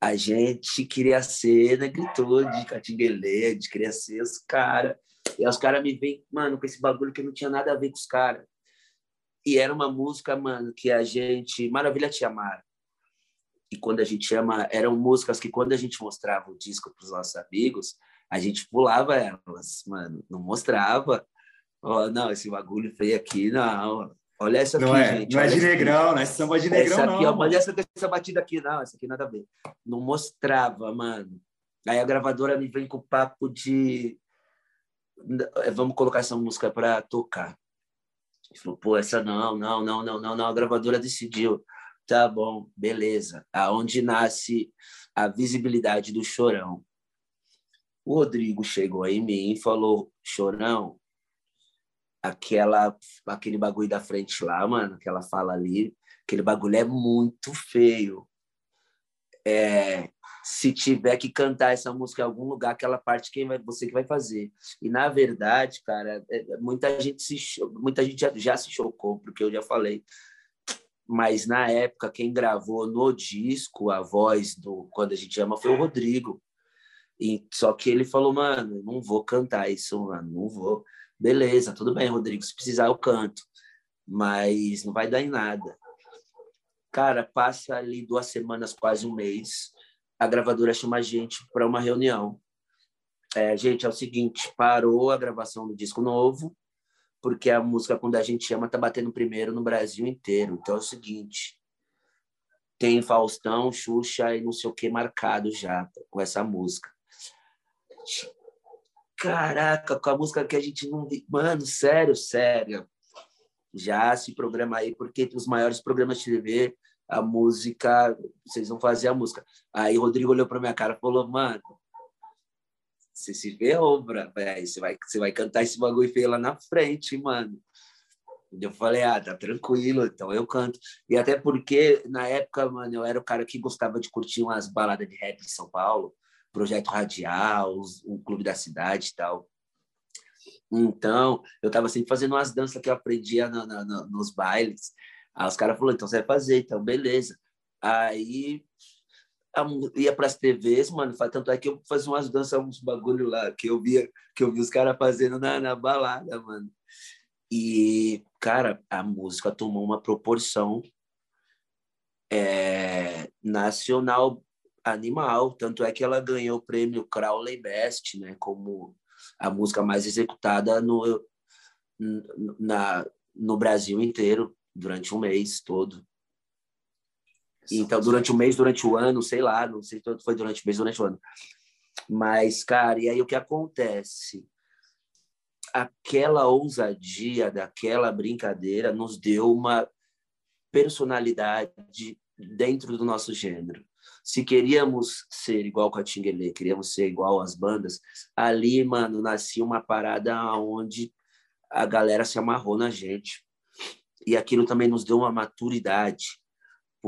Speaker 2: a gente queria ser negritude, catinguelê, de queria ser os caras. E os caras me vêm, mano, com esse bagulho que não tinha nada a ver com os caras. E era uma música, mano, que a gente. Maravilha Te Amar. E quando a gente ama, eram músicas que quando a gente mostrava o disco para os nossos amigos, a gente pulava elas, mano, não mostrava. Oh, não, esse bagulho feio aqui, não. Olha essa aqui,
Speaker 1: não
Speaker 2: é, gente.
Speaker 1: Não
Speaker 2: é
Speaker 1: de negrão, não é samba de negrão,
Speaker 2: essa aqui,
Speaker 1: não.
Speaker 2: olha essa, essa batida aqui, não, essa aqui nada a ver. Não mostrava, mano. Aí a gravadora me vem com o papo de vamos colocar essa música para tocar. Ele falou, pô, essa não, não, não, não, não, não, a gravadora decidiu. Tá bom, beleza. Aonde nasce a visibilidade do Chorão? O Rodrigo chegou em mim e falou, Chorão, aquela, aquele bagulho da frente lá, mano, aquela fala ali, aquele bagulho é muito feio. É, se tiver que cantar essa música em algum lugar, aquela parte quem vai você que vai fazer. E na verdade, cara, é, muita gente se muita gente já, já se chocou porque eu já falei. Mas na época quem gravou no disco a voz do quando a gente ama foi o Rodrigo. E só que ele falou, mano, não vou cantar isso, mano, não vou. Beleza, tudo bem, Rodrigo, se precisar eu canto, mas não vai dar em nada. Cara, passa ali duas semanas, quase um mês a gravadora chama a gente para uma reunião. É, gente, é o seguinte, parou a gravação do disco novo, porque a música Quando a Gente Ama tá batendo primeiro no Brasil inteiro. Então é o seguinte, tem Faustão, Xuxa e não sei o que marcado já com essa música. Caraca, com a música que a gente não... Mano, sério, sério. Já se programa aí, porque os maiores programas de TV a música, vocês vão fazer a música. Aí o Rodrigo olhou para minha cara e falou, mano, você se ferrou, velho. Você vai, você vai cantar esse bagulho feio lá na frente, mano. Eu falei, ah, tá tranquilo, então eu canto. E até porque, na época, mano, eu era o cara que gostava de curtir umas baladas de rap em São Paulo, Projeto Radial, o Clube da Cidade e tal. Então, eu tava sempre fazendo umas danças que eu aprendia no, no, no, nos bailes. Aí os caras falaram, então você vai fazer, então beleza. Aí ia para as TVs, mano, tanto é que eu fazia umas danças, uns bagulho lá, que eu via, que eu vi os caras fazendo na, na balada, mano. E, cara, a música tomou uma proporção é, nacional animal, tanto é que ela ganhou o prêmio Crowley Best, né, como a música mais executada no, na, no Brasil inteiro durante um mês todo. Então, durante o mês, durante o ano, sei lá, não sei se foi durante o mês, durante o ano. Mas, cara, e aí o que acontece? Aquela ousadia daquela brincadeira nos deu uma personalidade dentro do nosso gênero. Se queríamos ser igual com a Tinguelê, queríamos ser igual às bandas, ali, mano, nascia uma parada onde a galera se amarrou na gente e aquilo também nos deu uma maturidade,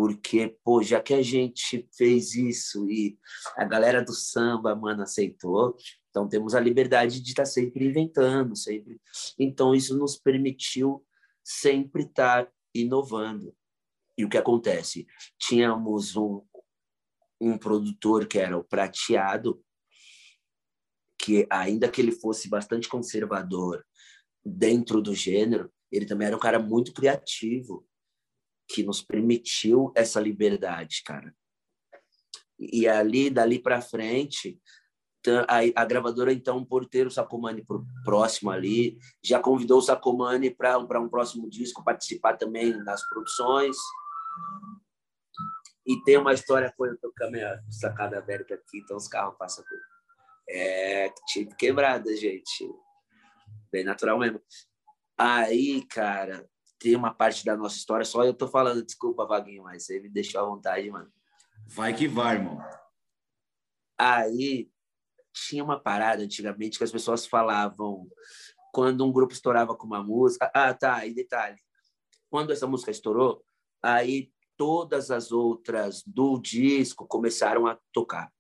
Speaker 2: porque, pô, já que a gente fez isso e a galera do samba, mano, aceitou, então temos a liberdade de estar tá sempre inventando, sempre. Então isso nos permitiu sempre estar tá inovando. E o que acontece? Tínhamos um, um produtor que era o Prateado, que ainda que ele fosse bastante conservador dentro do gênero, ele também era um cara muito criativo, que nos permitiu essa liberdade, cara. E ali, dali para frente, a, a, gravadora, então, por ter o Sacomani próximo ali, já convidou o Sacomani para um próximo disco participar também das produções. E tem uma história, foi eu tô com a minha sacada aberta aqui, então os carros passam por. É, tipo quebrada, gente. Bem natural mesmo. Aí, cara, tem uma parte da nossa história, só eu tô falando, desculpa, Vaguinho, mas você me deixou à vontade, mano.
Speaker 1: Vai que vai, irmão.
Speaker 2: Aí tinha uma parada antigamente que as pessoas falavam quando um grupo estourava com uma música. Ah, tá, e detalhe. Quando essa música estourou, aí todas as outras do disco começaram a tocar.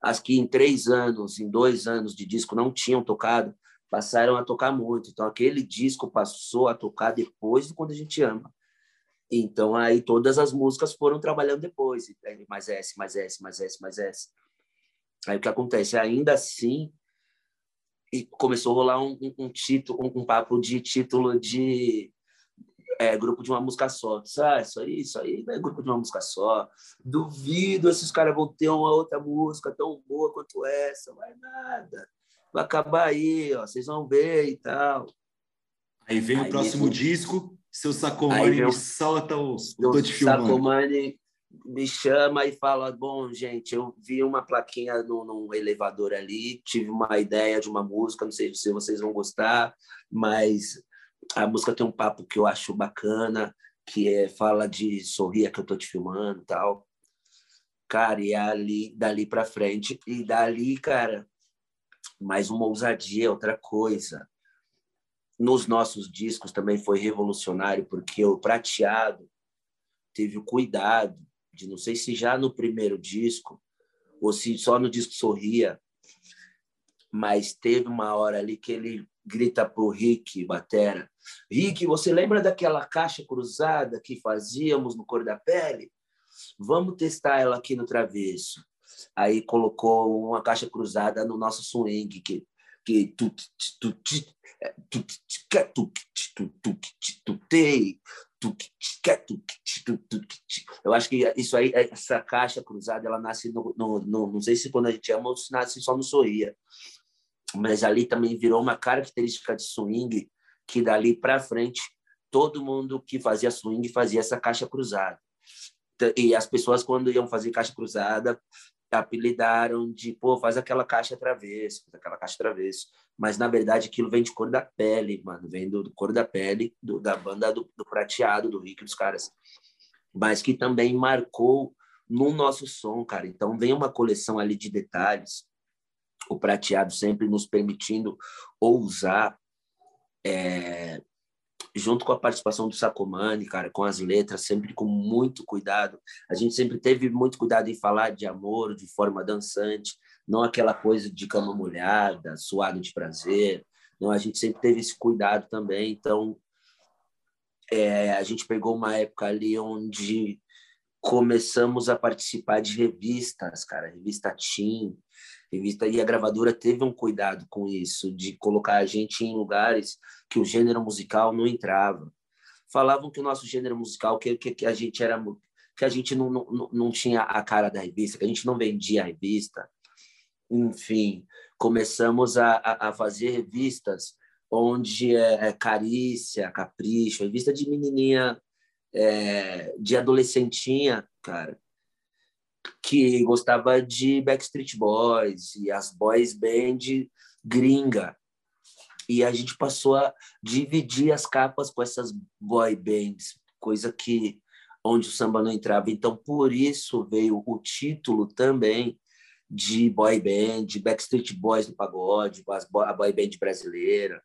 Speaker 2: As que em três anos, em dois anos de disco não tinham tocado, passaram a tocar muito. Então, aquele disco passou a tocar depois do Quando a Gente Ama. Então, aí todas as músicas foram trabalhando depois. Mais S, mais S, mais S, mais S. Aí o que acontece? Ainda assim, e começou a rolar um, um, um título, um, um, papo de título de é, grupo de uma música só. Ah, isso aí, isso aí é grupo de uma música só. Duvido esses caras vão ter uma outra música tão boa quanto essa. Vai nada. Vai acabar aí, ó. Vocês vão ver e tal.
Speaker 1: Aí vem aí, o próximo disco, seu Sacomani me solta o, o Tô Te Filmando.
Speaker 2: Sacomani me chama e fala: Bom, gente, eu vi uma plaquinha no, num elevador ali, tive uma ideia de uma música, não sei se vocês vão gostar, mas a música tem um papo que eu acho bacana, que é fala de sorria que eu tô te filmando tal. Cara, e ali, dali para frente, e dali, cara, mais uma ousadia, outra coisa. Nos nossos discos também foi revolucionário, porque o prateado teve o cuidado de não sei se já no primeiro disco ou se só no disco Sorria, mas teve uma hora ali que ele grita pro Rick Batera, Rick, você lembra daquela caixa cruzada que fazíamos no Cor da Pele? Vamos testar ela aqui no Travesso. Aí colocou uma caixa cruzada no nosso swing, que que eu acho que isso aí, essa caixa cruzada, ela nasce no, no, no não sei se quando a gente ama ou se nasce só no sorria, mas ali também virou uma característica de swing que dali para frente todo mundo que fazia swing fazia essa caixa cruzada e as pessoas quando iam fazer caixa cruzada apelidaram de, pô, faz aquela caixa travesso, faz aquela caixa travesso. Mas, na verdade, aquilo vem de cor da pele, mano. Vem do, do cor da pele do, da banda do, do prateado, do Rick dos caras. Mas que também marcou no nosso som, cara. Então, vem uma coleção ali de detalhes. O prateado sempre nos permitindo ousar é, junto com a participação do Sacomani, cara, com as letras, sempre com muito cuidado. A gente sempre teve muito cuidado em falar de amor de forma dançante, não aquela coisa de cama molhada, suado de prazer. Não, a gente sempre teve esse cuidado também. Então, é, a gente pegou uma época ali onde começamos a participar de revistas, cara, revista Tim, revista e a gravadora teve um cuidado com isso de colocar a gente em lugares que o gênero musical não entrava. Falavam que o nosso gênero musical que, que, que a gente era que a gente não, não, não tinha a cara da revista, que a gente não vendia a revista. Enfim, começamos a, a, a fazer revistas onde é, é carícia, capricho, revista de menininha, é, de adolescentinha, cara, que gostava de Backstreet Boys e as boys band gringa. E a gente passou a dividir as capas com essas boy bands, coisa que onde o samba não entrava. Então, por isso veio o título também de boy band, Backstreet Boys no pagode, a boy band brasileira.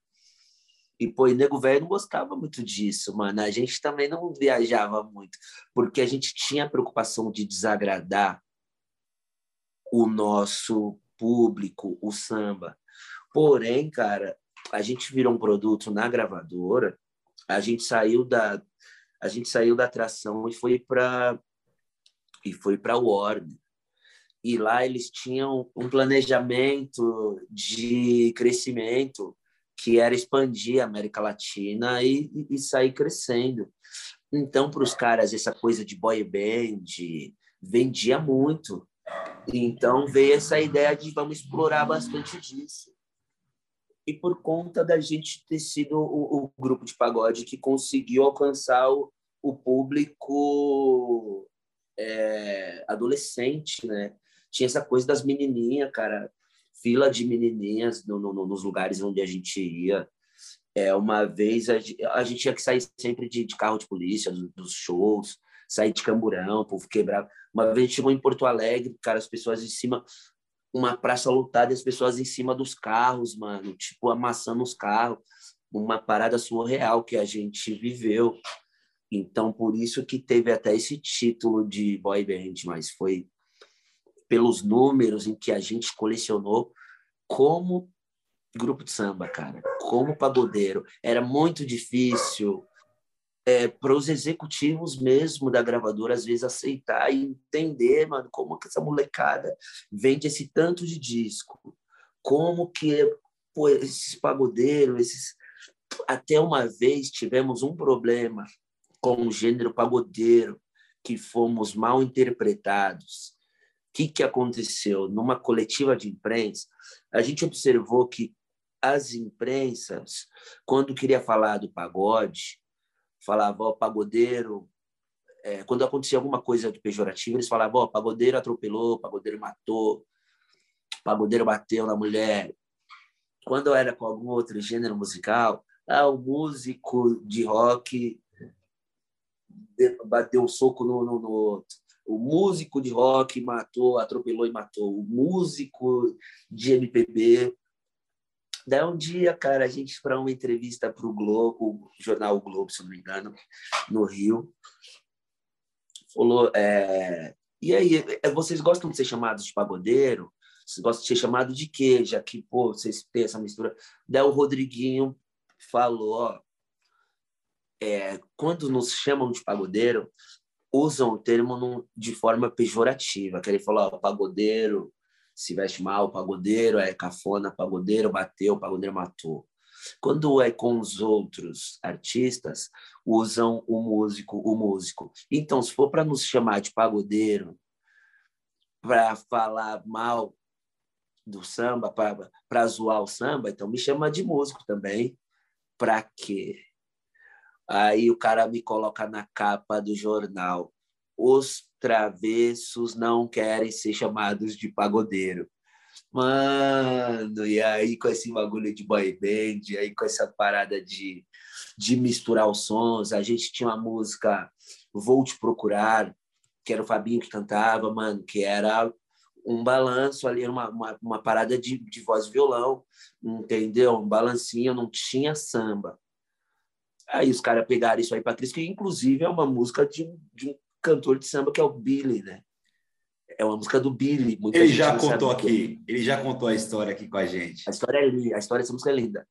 Speaker 2: E, pô, e nego velho não gostava muito disso, mano. A gente também não viajava muito, porque a gente tinha a preocupação de desagradar o nosso público, o samba. Porém, cara, a gente virou um produto na gravadora, a gente saiu da a gente saiu da atração e foi para e foi para Warner. E lá eles tinham um planejamento de crescimento que era expandir a América Latina e, e sair crescendo. Então, para os caras, essa coisa de boy band vendia muito. Então, veio essa ideia de vamos explorar bastante disso. E por conta da gente ter sido o, o grupo de pagode que conseguiu alcançar o, o público é, adolescente, né? Tinha essa coisa das menininhas, cara fila de menininhas no, no, nos lugares onde a gente ia. É, uma vez a, a gente tinha que sair sempre de, de carro de polícia, do, dos shows, sair de camburão, povo quebrava. Uma vez a gente chegou em Porto Alegre, cara, as pessoas em cima, uma praça lotada e as pessoas em cima dos carros, mano, tipo, amassando os carros. Uma parada surreal que a gente viveu. Então, por isso que teve até esse título de boy band, mas foi pelos números em que a gente colecionou como grupo de samba, cara, como pagodeiro. Era muito difícil é, para os executivos mesmo da gravadora, às vezes, aceitar e entender, mano, como que essa molecada vende esse tanto de disco. Como que pô, esses pagodeiros, esses... Até uma vez tivemos um problema com o gênero pagodeiro, que fomos mal interpretados. Que, que aconteceu? Numa coletiva de imprensa, a gente observou que as imprensas, quando queria falar do pagode, falava, ó, pagodeiro. É, quando acontecia alguma coisa de pejorativo, eles falavam, ó, pagodeiro atropelou, pagodeiro matou, pagodeiro bateu na mulher. Quando era com algum outro gênero musical, ah, o músico de rock bateu um soco no, no, no o músico de rock matou, atropelou e matou. O músico de MPB Daí um dia, cara, a gente para uma entrevista para o Globo, jornal o Globo, se não me engano, no Rio, falou: é, e aí, é, vocês gostam de ser chamados de pagodeiro? Vocês gostam de ser chamado de quê? Já que, pô, vocês têm essa mistura. Daí o Rodriguinho falou: ó, é, quando nos chamam de pagodeiro, usam o termo de forma pejorativa, que ele falou: ó, pagodeiro se veste mal, pagodeiro, é cafona, pagodeiro bateu, pagodeiro matou. Quando é com os outros artistas, usam o músico, o músico. Então, se for para nos chamar de pagodeiro, para falar mal do samba, para zoar o samba, então me chama de músico também. Para quê? Aí o cara me coloca na capa do jornal. Os travessos não querem ser chamados de pagodeiro. Mano, e aí com esse bagulho de boy band, aí com essa parada de, de misturar os sons, a gente tinha uma música Vou Te Procurar, que era o Fabinho que cantava, mano, que era um balanço ali, uma, uma, uma parada de, de voz e violão, entendeu? Um balancinho, não tinha samba. Aí os caras pegaram isso aí para Cris, que inclusive é uma música de, de um cantor de samba que é o Billy, né? É uma música do Billy.
Speaker 1: Ele já contou aqui, ele já contou a história aqui com a gente.
Speaker 2: A história é linda, a história dessa música é linda.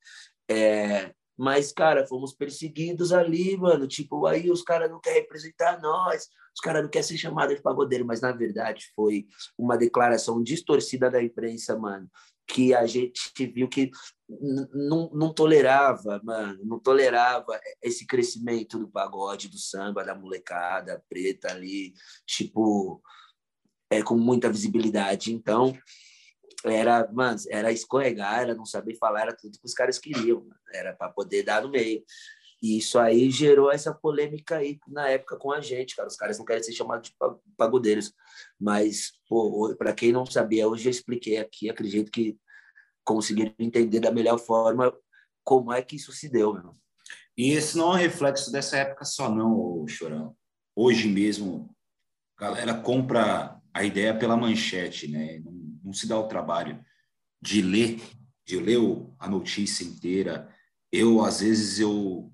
Speaker 2: É, mas, cara, fomos perseguidos ali, mano. Tipo, aí os caras não querem representar nós, os caras não querem ser chamados de pagodeiro, mas na verdade foi uma declaração distorcida da imprensa, mano, que a gente viu que não, tolerava, mano, não tolerava esse crescimento do pagode, do samba, da molecada preta ali, tipo, é, com muita visibilidade. Então, era, mano, era escorregar, era não saber falar, era tudo que os caras queriam, mano. era para poder dar no meio. E isso aí gerou essa polêmica aí na época com a gente, cara. Os caras não querem ser chamados de pagodeiros. Mas, para quem não sabia, hoje eu expliquei aqui, acredito que conseguiram entender da melhor forma como é que isso se deu, meu.
Speaker 1: E esse não é um reflexo dessa época só, não, Chorão. Hoje mesmo, a galera compra a ideia pela manchete, né? Não, não se dá o trabalho de ler, de ler a notícia inteira. Eu, às vezes, eu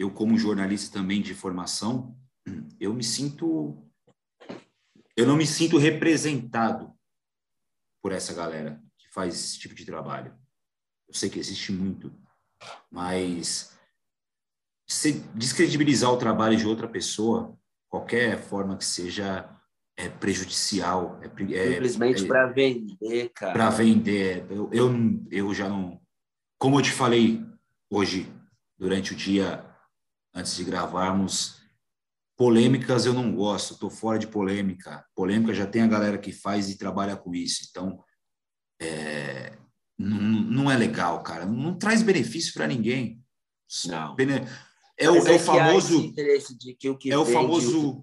Speaker 1: eu como jornalista também de formação, eu me sinto eu não me sinto representado por essa galera que faz esse tipo de trabalho. Eu sei que existe muito, mas descredibilizar o trabalho de outra pessoa, qualquer forma que seja, é prejudicial. É,
Speaker 2: é Simplesmente é, para vender, cara.
Speaker 1: Para vender. Eu, eu, eu já não. Como eu te falei hoje, durante o dia antes de gravarmos. Polêmicas eu não gosto, estou fora de polêmica. Polêmica já tem a galera que faz e trabalha com isso. Então, é, não, não, é legal, cara. Não, traz benefício para ninguém.
Speaker 2: Não.
Speaker 1: É o, é, é o famoso. é o famoso.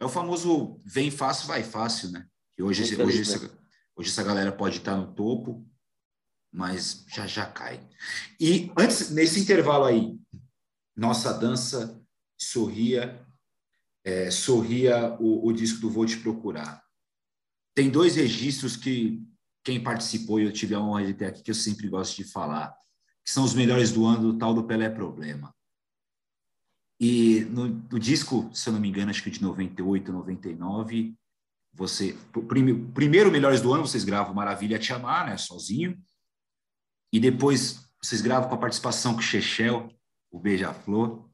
Speaker 1: É o famoso vem fácil, vai fácil, né? Que hoje, hoje, essa, hoje essa galera pode estar no topo, mas já já cai. E antes, nesse intervalo aí, nossa dança sorria, é, sorria o, o disco do Vou Te Procurar. Tem dois registros que quem participou e eu tive a honra de ter aqui, que eu sempre gosto de falar, que são os melhores do ano do tal do Pelé Problema. E no, no disco, se eu não me engano, acho que de 98, 99, você, prime, primeiro Melhores do Ano, vocês gravam Maravilha Te Amar, né, sozinho, e depois vocês gravam com a participação com Chechel, o Beija-Flor.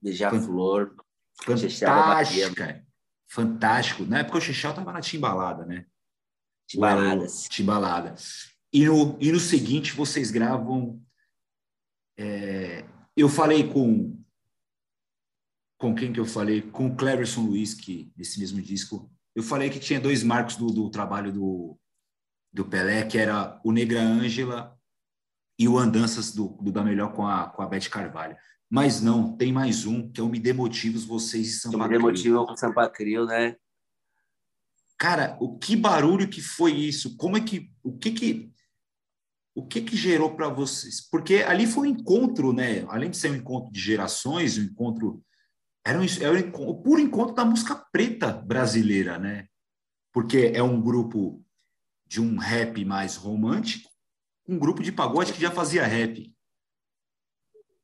Speaker 2: Beija-Flor.
Speaker 1: Fantástica. Fantástico. Na época o Chechel estava na Timbalada, né?
Speaker 2: Timbaladas.
Speaker 1: Timbalada. E no, e no seguinte, vocês gravam. É, eu falei com. Com quem que eu falei? Com o Cleverson Luiz, que nesse mesmo disco. Eu falei que tinha dois marcos do, do trabalho do, do Pelé, que era o Negra Ângela e o Andanças do, do Da Melhor com a, com a Beth Carvalho. Mas não, tem mais um, que é o Me Dê Motivos, vocês e Sampa
Speaker 2: Me Dê Motivos com Sampa Crio, né?
Speaker 1: Cara, o que barulho que foi isso? Como é que... O que que... O que que gerou para vocês? Porque ali foi um encontro, né? Além de ser um encontro de gerações, um encontro... Era, um, era um, o puro encontro da música preta brasileira, né? Porque é um grupo de um rap mais romântico, um grupo de pagode que já fazia rap.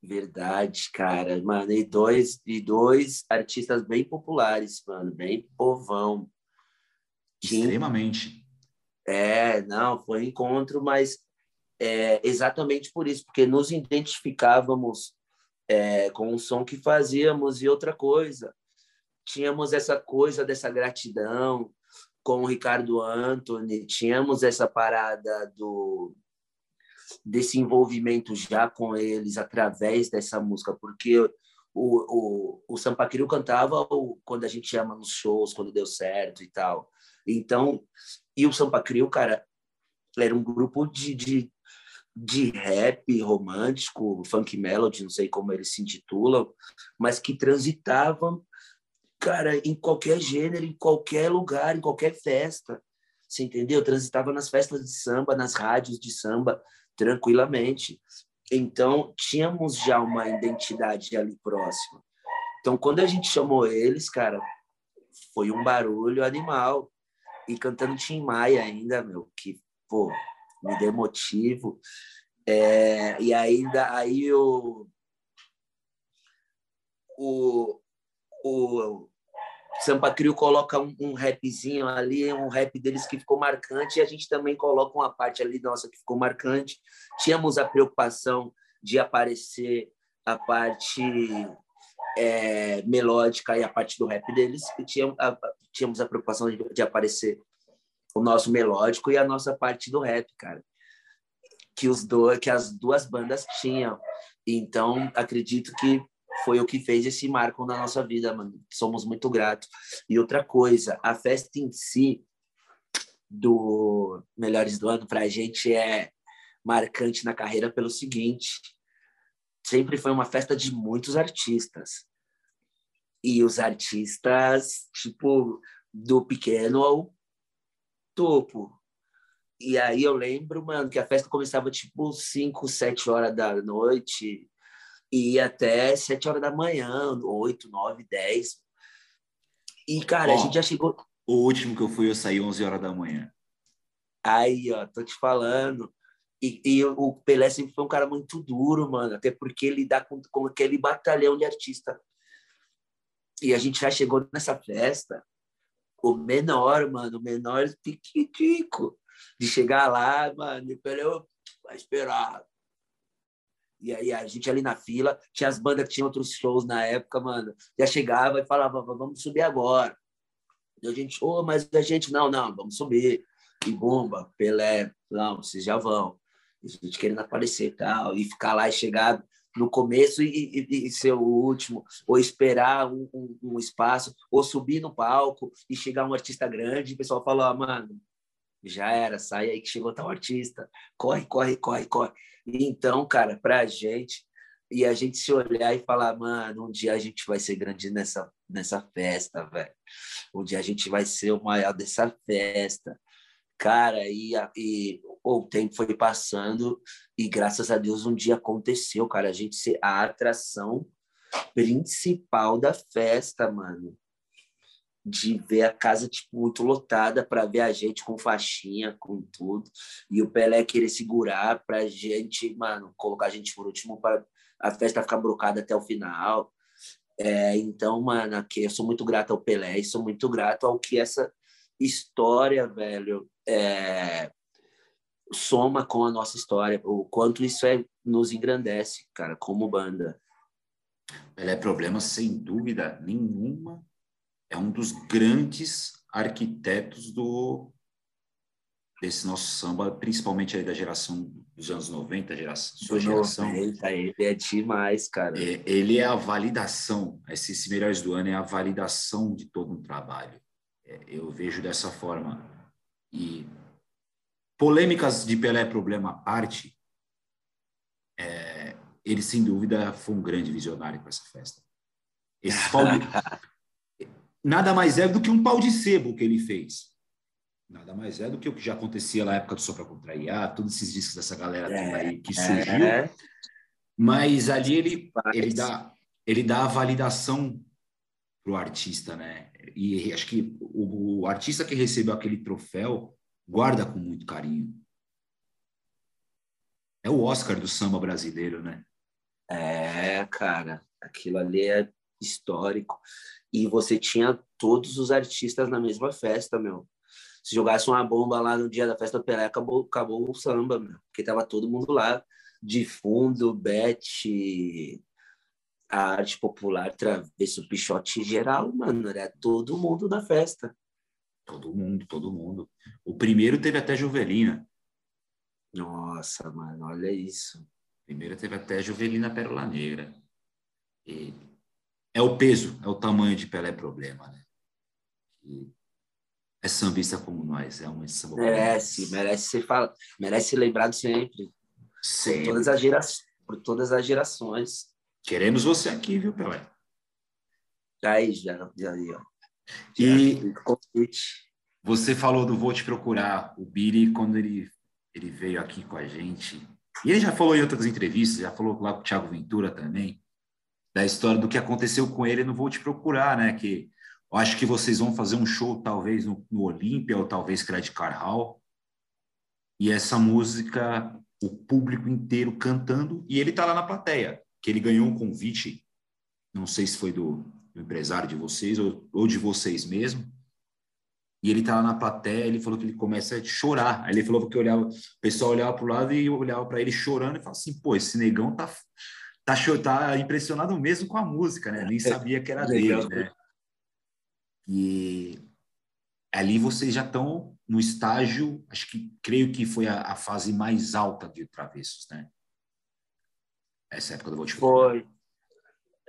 Speaker 2: Verdade, cara. Mano, e dois, e dois artistas bem populares, mano, bem povão.
Speaker 1: Extremamente.
Speaker 2: É, não, foi um encontro, mas é, exatamente por isso, porque nos identificávamos é, com o som que fazíamos e outra coisa. Tínhamos essa coisa dessa gratidão com o Ricardo Anthony, tínhamos essa parada do desse envolvimento já com eles através dessa música, porque o, o, o Sampa Crio cantava o, quando a gente ama nos shows, quando deu certo e tal. Então, e o Sampa Crio, cara, era um grupo de, de, de rap romântico, funk melody, não sei como eles se intitulam, mas que transitavam, cara, em qualquer gênero, em qualquer lugar, em qualquer festa. Você entendeu? Transitava nas festas de samba, nas rádios de samba, tranquilamente. Então, tínhamos já uma identidade ali próxima. Então, quando a gente chamou eles, cara, foi um barulho animal. E cantando Tim Maia ainda, meu, que, pô, me deu motivo. É, e ainda aí o, o, o Sampa Crio coloca um, um rapzinho ali, um rap deles que ficou marcante, e a gente também coloca uma parte ali nossa que ficou marcante. Tínhamos a preocupação de aparecer a parte é, melódica e a parte do rap deles, e tínhamos a, tínhamos a preocupação de, de aparecer o nosso melódico e a nossa parte do rap, cara. Que, os dois, que as duas bandas tinham. Então, acredito que foi o que fez esse marco na nossa vida, mano. Somos muito gratos. E outra coisa, a festa em si do Melhores do Ano para a gente é marcante na carreira pelo seguinte: sempre foi uma festa de muitos artistas. E os artistas, tipo, do pequeno ao topo. E aí eu lembro, mano, que a festa começava tipo 5, 7 horas da noite e ia até sete horas da manhã, oito, nove, dez. E, cara, a gente já chegou.
Speaker 1: O último que eu fui, eu saí 11 horas da manhã.
Speaker 2: Aí, ó, tô te falando. E, e, o Pelé sempre foi um cara muito duro, mano, até porque ele dá com, com aquele batalhão de artista. E a gente já chegou nessa festa, o menor, mano, o menor piquitico, de chegar lá, mano, e Pelé, vai esperar, e aí a gente ali na fila, tinha as bandas que tinham outros shows na época, mano. Já chegava e falava, vamos subir agora. E a gente, ô, oh, mas a gente, não, não, vamos subir. E bomba, Pelé, não, vocês já vão. E a gente querendo aparecer e tal, e ficar lá e chegar no começo e, e, e ser o último, ou esperar um, um, um, espaço, ou subir no palco e chegar um artista grande, e o pessoal fala, ah, mano, já era, sai aí que chegou tal artista, corre, corre, corre, corre. Então, cara, para a gente, e a gente se olhar e falar, mano, um dia a gente vai ser grande nessa, nessa festa, velho. Um dia a gente vai ser o maior dessa festa. Cara, e, e o tempo foi passando e graças a Deus um dia aconteceu, cara. A gente ser a atração principal da festa, mano. De ver a casa tipo muito lotada para ver a gente com faixinha, com tudo. E o Pelé querer segurar pra gente, mano, colocar a gente por último para a festa ficar brocada até o final. É, então, mano, aqui eu sou muito grato ao Pelé e sou muito grato ao que essa história, velho, é, soma com a nossa história, o quanto isso é, nos engrandece, cara, como banda.
Speaker 1: Pelé Problema, sem dúvida nenhuma, é um dos grandes arquitetos do desse nosso samba, principalmente aí da geração dos anos 90, geração, sua geração. 90,
Speaker 2: ele é demais, cara.
Speaker 1: É, ele é a validação, esses melhores do ano é a validação de todo um trabalho. É, eu vejo dessa forma. E polêmicas de Pelé problema à parte, é, ele sem dúvida foi um grande visionário para essa festa. Esse pau de... Nada mais é do que um pau de sebo que ele fez. Nada mais é do que o que já acontecia na época do Sopra Contra IA, todos esses discos dessa galera é, aí que surgiu. É. Mas ali ele, ele, dá, ele dá a validação para o artista, né? E acho que o, o artista que recebeu aquele troféu guarda com muito carinho. É o Oscar do samba brasileiro, né?
Speaker 2: É, cara, aquilo ali é histórico. E você tinha todos os artistas na mesma festa, meu se jogasse uma bomba lá no dia da festa do Pelé, acabou, acabou o samba, meu, porque tava todo mundo lá, de fundo, Bete, a arte popular, Travesso, Pichote geral, mano, era todo mundo na festa.
Speaker 1: Todo mundo, todo mundo. O primeiro teve até Juvelina.
Speaker 2: Nossa, mano, olha isso.
Speaker 1: O primeiro teve até Juvelina Pérola Negra. E é o peso, é o tamanho de Pelé problema, né? E é sambista como nós, é um samba.
Speaker 2: Merece, merece ser fala, merece ser lembrado sempre. sempre. Por todas as gerações, por todas as gerações.
Speaker 1: Queremos você aqui, viu, Pelé?
Speaker 2: Aí já, já aí, ó.
Speaker 1: E você falou do Vou Te Procurar, o Biri, quando ele, ele veio aqui com a gente. E ele já falou em outras entrevistas, já falou lá com o Thiago Ventura também, da história do que aconteceu com ele no Vou Te Procurar, né? Que eu acho que vocês vão fazer um show, talvez, no, no Olímpia ou talvez Credit Car Hall. E essa música, o público inteiro cantando, e ele está lá na plateia, que ele ganhou um convite, não sei se foi do, do empresário de vocês ou, ou de vocês mesmo, e ele tá lá na plateia, ele falou que ele começa a chorar. Aí ele falou que olhava, o pessoal olhava para o lado e olhava para ele chorando e falava assim: pô, esse negão tá, tá, tá impressionado mesmo com a música, né? Nem sabia que era dele, né? E ali vocês já estão no estágio, acho que creio que foi a, a fase mais alta de Travessos, né? Essa época do Vou
Speaker 2: Foi.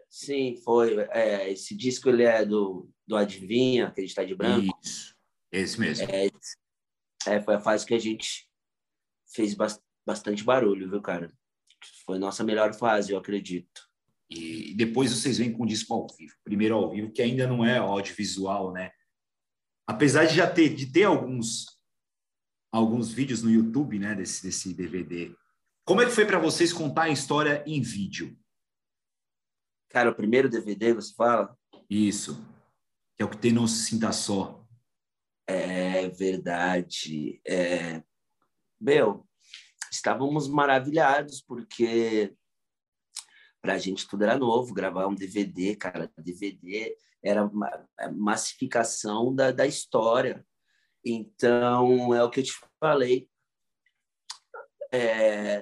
Speaker 2: Sim, foi. É, esse disco ele é do, do Adivinha, que a gente está de branco.
Speaker 1: Isso, esse mesmo.
Speaker 2: É, é, foi a fase que a gente fez bastante barulho, viu, cara? Foi nossa melhor fase, eu acredito.
Speaker 1: E depois vocês vêm com o disco ao vivo, primeiro ao vivo, que ainda não é audiovisual, né? Apesar de já ter, de ter alguns, alguns vídeos no YouTube, né, desse, desse DVD. Como é que foi para vocês contar a história em vídeo?
Speaker 2: Cara, o primeiro DVD, você fala?
Speaker 1: Isso. Que é o que tem no Sinta Só.
Speaker 2: É verdade. É... Meu, estávamos maravilhados, porque para a gente tudo era novo, gravar um DVD, cara, DVD era uma massificação da, da história. Então, é o que eu te falei. É,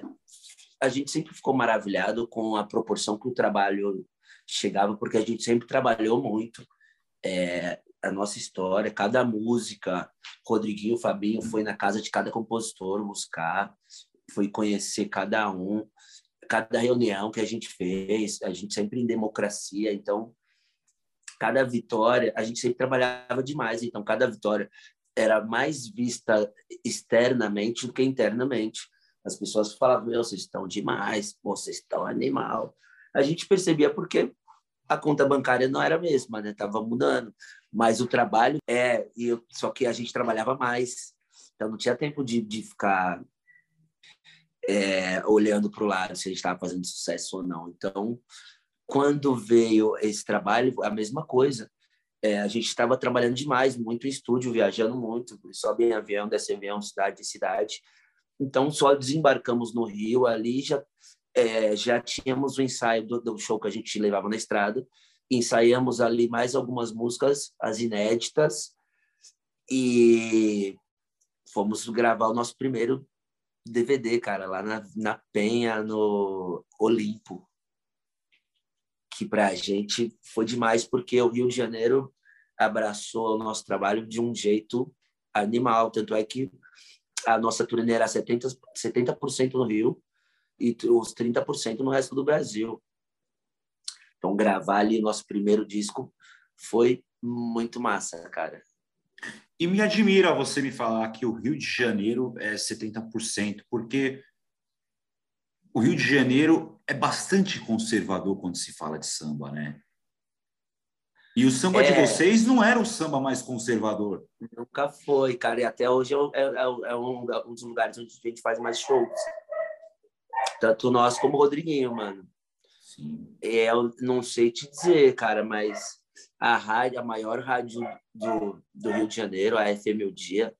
Speaker 2: a gente sempre ficou maravilhado com a proporção que o trabalho chegava, porque a gente sempre trabalhou muito. É, a nossa história, cada música, Rodriguinho, Fabinho foi na casa de cada compositor buscar, foi conhecer cada um cada reunião que a gente fez, a gente sempre em democracia, então cada vitória, a gente sempre trabalhava demais, então cada vitória era mais vista externamente do que internamente. As pessoas falavam, meu, vocês estão demais, vocês estão animal. A gente percebia porque a conta bancária não era a mesma, né? Tava mudando, mas o trabalho é, e eu, só que a gente trabalhava mais. Então não tinha tempo de, de ficar é, olhando para o lado se gente estava fazendo sucesso ou não. Então, quando veio esse trabalho, a mesma coisa. É, a gente estava trabalhando demais, muito em estúdio, viajando muito, sobe em avião, desce em avião, cidade em cidade. Então, só desembarcamos no Rio, ali já, é, já tínhamos o ensaio do, do, show que a gente levava na estrada, ensaiamos ali mais algumas músicas, as inéditas, e fomos gravar o nosso primeiro DVD, cara, lá na, na Penha, no Olimpo. Que para a gente foi demais, porque o Rio de Janeiro abraçou o nosso trabalho de um jeito animal. Tanto é que a nossa turnê era 70%, 70 no Rio e os 30% no resto do Brasil. Então, gravar ali nosso primeiro disco foi muito massa, cara.
Speaker 1: E me admira você me falar que o Rio de Janeiro é 70%, porque o Rio de Janeiro é bastante conservador quando se fala de samba, né? E o samba é... de vocês não era o samba mais conservador.
Speaker 2: Nunca foi, cara. E até hoje é, é, é, um, um, dos lugares onde a gente faz mais shows. Tanto nós como o Rodriguinho, mano. Sim. É, eu não sei te dizer, cara, mas a rádio, a maior rádio do, do Rio de Janeiro, a FM O Dia,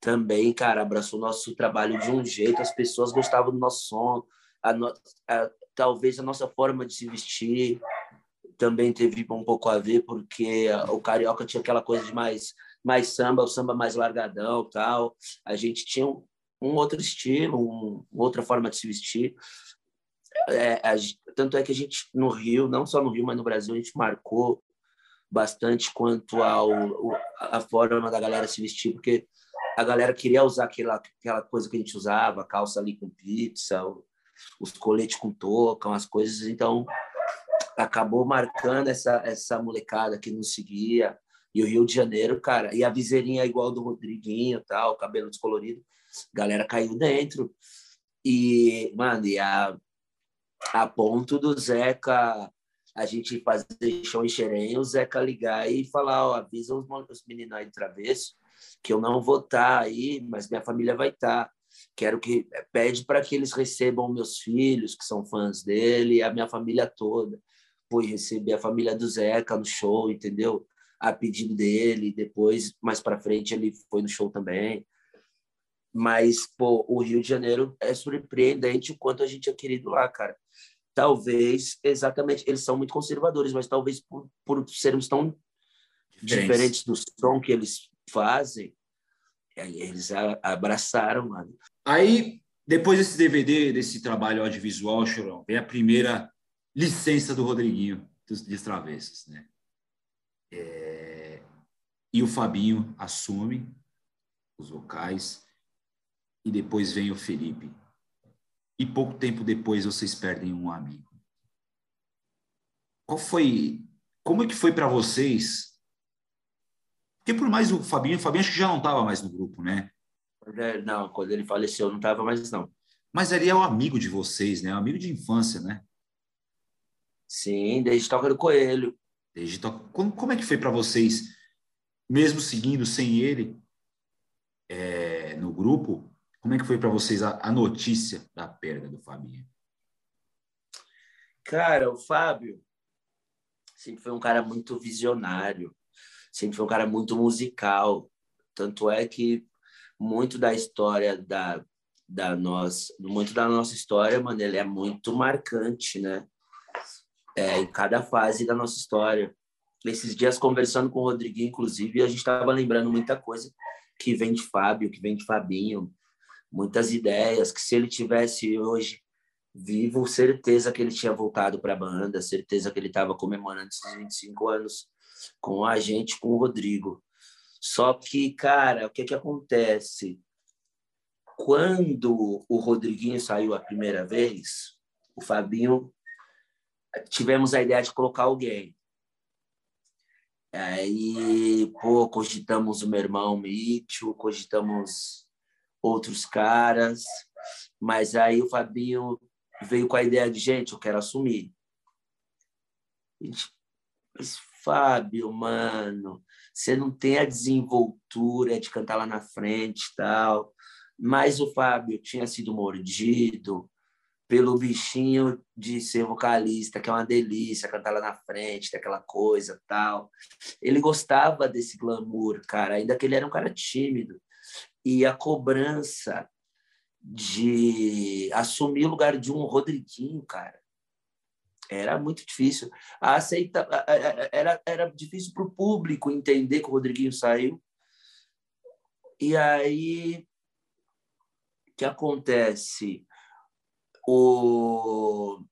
Speaker 2: também, cara, abraçou nosso trabalho de um jeito, as pessoas gostavam do nosso som, a no, a, talvez a nossa forma de se vestir também teve um pouco a ver, porque o carioca tinha aquela coisa de mais, mais samba, o samba mais largadão tal. A gente tinha um, um outro estilo, um, outra forma de se vestir. É, a, tanto é que a gente, no Rio, não só no Rio, mas no Brasil, a gente marcou bastante quanto ao a forma da galera se vestir, porque a galera queria usar aquela, aquela coisa que a gente usava, a calça ali com pizza, os coletes com touca, umas coisas. Então, acabou marcando essa, essa molecada que nos seguia. E o Rio de Janeiro, cara, e a viseirinha igual do Rodriguinho, tal, cabelo descolorido, galera caiu dentro. E, mano, e a, a ponto do Zeca a gente fazer show em Xerém, o Zeca ligar e falar, ó, avisa os, os meninos aí de travesso que eu não vou estar tá aí, mas minha família vai estar. Tá. Quero que pede para que eles recebam meus filhos, que são fãs dele, a minha família toda. Pô, receber a família do Zeca no show, entendeu? A pedido dele, depois, mais para frente, ele foi no show também. Mas, pô, o Rio de Janeiro é surpreendente o quanto a gente é querido lá, cara talvez, exatamente, eles são muito conservadores, mas talvez por, por sermos tão diferentes do som que eles fazem, eles abraçaram, mano.
Speaker 1: Aí, depois desse DVD, desse trabalho audiovisual, Chorão, vem a primeira licença do Rodriguinho, dos Travessas, né? É... E o Fabinho assume os vocais, e depois vem o Felipe e pouco tempo depois vocês perdem um amigo. Qual foi, como é que foi para vocês? Porque por mais o Fabinho, o Fabinho acho que já não estava mais no grupo, né?
Speaker 2: É, não, quando ele faleceu não estava mais não.
Speaker 1: Mas ele é o amigo de vocês, né? O amigo de infância, né?
Speaker 2: Sim, desde Toca do Coelho.
Speaker 1: Desde to... como, como é que foi para vocês, mesmo seguindo sem ele é, no grupo, como é que foi para vocês a, a, notícia da perda do Fabinho?
Speaker 2: Cara, o Fábio sempre foi um cara muito visionário, sempre foi um cara muito musical. Tanto é que muito da história da, da nossa, muito da nossa história, mano, ele é muito marcante, né? É, em cada fase da nossa história. Esses dias conversando com o Rodriguinho, inclusive, a gente estava lembrando muita coisa que vem de Fábio, que vem de Fabinho, muitas ideias, que se ele tivesse hoje vivo, certeza que ele tinha voltado para a banda, certeza que ele estava comemorando esses 25 anos com a gente, com o Rodrigo. Só que, cara, o que que acontece? Quando o Rodriguinho saiu a primeira vez, o Fabinho tivemos a ideia de colocar alguém. Aí, pô, cogitamos o meu irmão Mitchell, cogitamos outros caras, mas aí o Fabinho veio com a ideia de, gente, eu quero assumir. Mas, Fábio, mano, você não tem a desenvoltura de cantar lá na frente e tal. Mas o Fábio tinha sido mordido pelo bichinho de ser vocalista, que é uma delícia cantar lá na frente, daquela coisa tal. Ele gostava desse glamour, cara, ainda que ele era um cara tímido. E a cobrança de assumir o lugar de um Rodriguinho, cara, era muito difícil. A aceita, era, era difícil para o público entender que o Rodriguinho saiu. E aí, o que acontece? O,